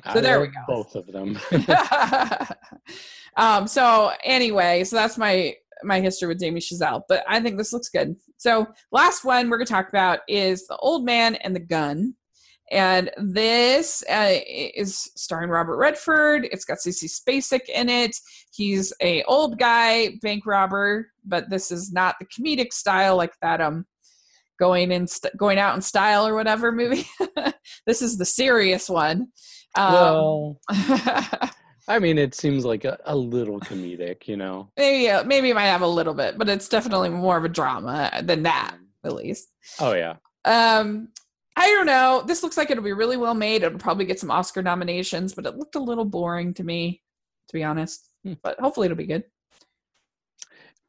I there we go. Both of them. um, so anyway, so that's my my history with Damien Chazelle, but I think this looks good. So last one we're gonna talk about is the Old Man and the Gun, and this uh, is starring Robert Redford. It's got Sissy Spacek in it. He's a old guy bank robber, but this is not the comedic style like that. Um, going in st- going out in style or whatever movie. this is the serious one. Um, well, I mean, it seems like a, a little comedic, you know. maybe uh, maybe it might have a little bit, but it's definitely more of a drama than that, at least. Oh yeah. Um, I don't know. This looks like it'll be really well made. It'll probably get some Oscar nominations, but it looked a little boring to me, to be honest. Hmm. But hopefully it'll be good.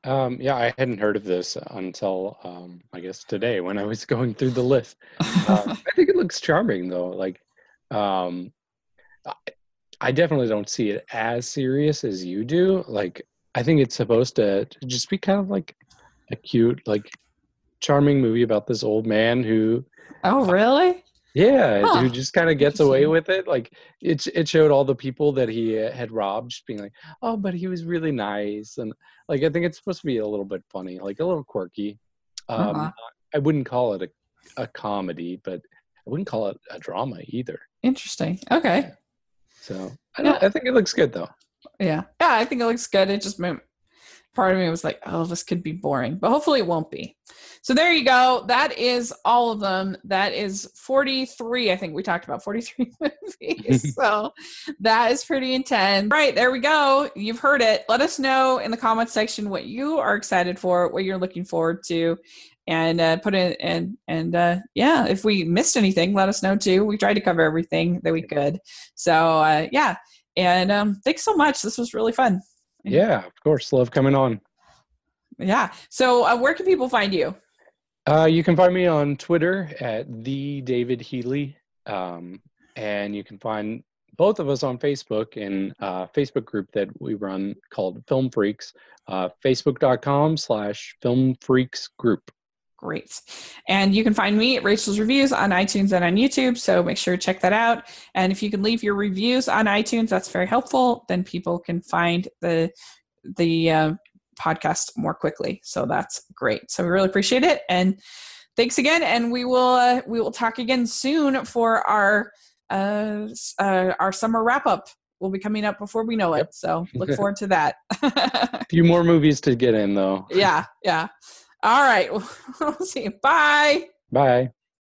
Um, yeah, I hadn't heard of this until um, I guess today when I was going through the list. Um, I think it looks charming though. Like, um, I, definitely don't see it as serious as you do. Like, I think it's supposed to, to just be kind of like a cute, like charming movie about this old man who Oh, really? yeah Huh. who just kind of gets away with it like it it showed all the people that he uh, had robbed just being like oh but he was really nice and like i think it's supposed to be a little bit funny like a little quirky um Uh-huh. i wouldn't call it a, a comedy but i wouldn't call it a drama either Interesting. Okay. So i, don't, I think it looks good though Yeah. Yeah, I think it looks good. It just meant part of me was like, oh, this could be boring, but hopefully it won't be. So there you go. That is all of them. That is 43. I think we talked about 43 movies. so that is pretty intense. Right. There we go. You've heard it. Let us know in the comments section what you are excited for, what you're looking forward to. And uh, put it and and uh, yeah, if we missed anything, let us know too. We tried to cover everything that we could. So uh, yeah, and um, thanks so much. This was really fun. yeah of course love coming on Yeah. So uh, where can people find you? Uh, you can find me on Twitter at the David Healy, um, and you can find both of us on Facebook in a Facebook group that we run called Film Freaks. Uh, Facebook.com slash Film Freaks Group. Great. And you can find me at Rachel's Reviews on iTunes and on YouTube. So make sure to check that out. And if you can leave your reviews on iTunes, that's very helpful. Then people can find the the uh, podcast more quickly. So that's great. So we really appreciate it. And thanks again. And we will uh, we will talk again soon for our uh, uh, our summer wrap up. Will be coming up before we know it. So look forward to that. A few more movies to get in, though. yeah, yeah. All right. We'll see you. Bye. Bye.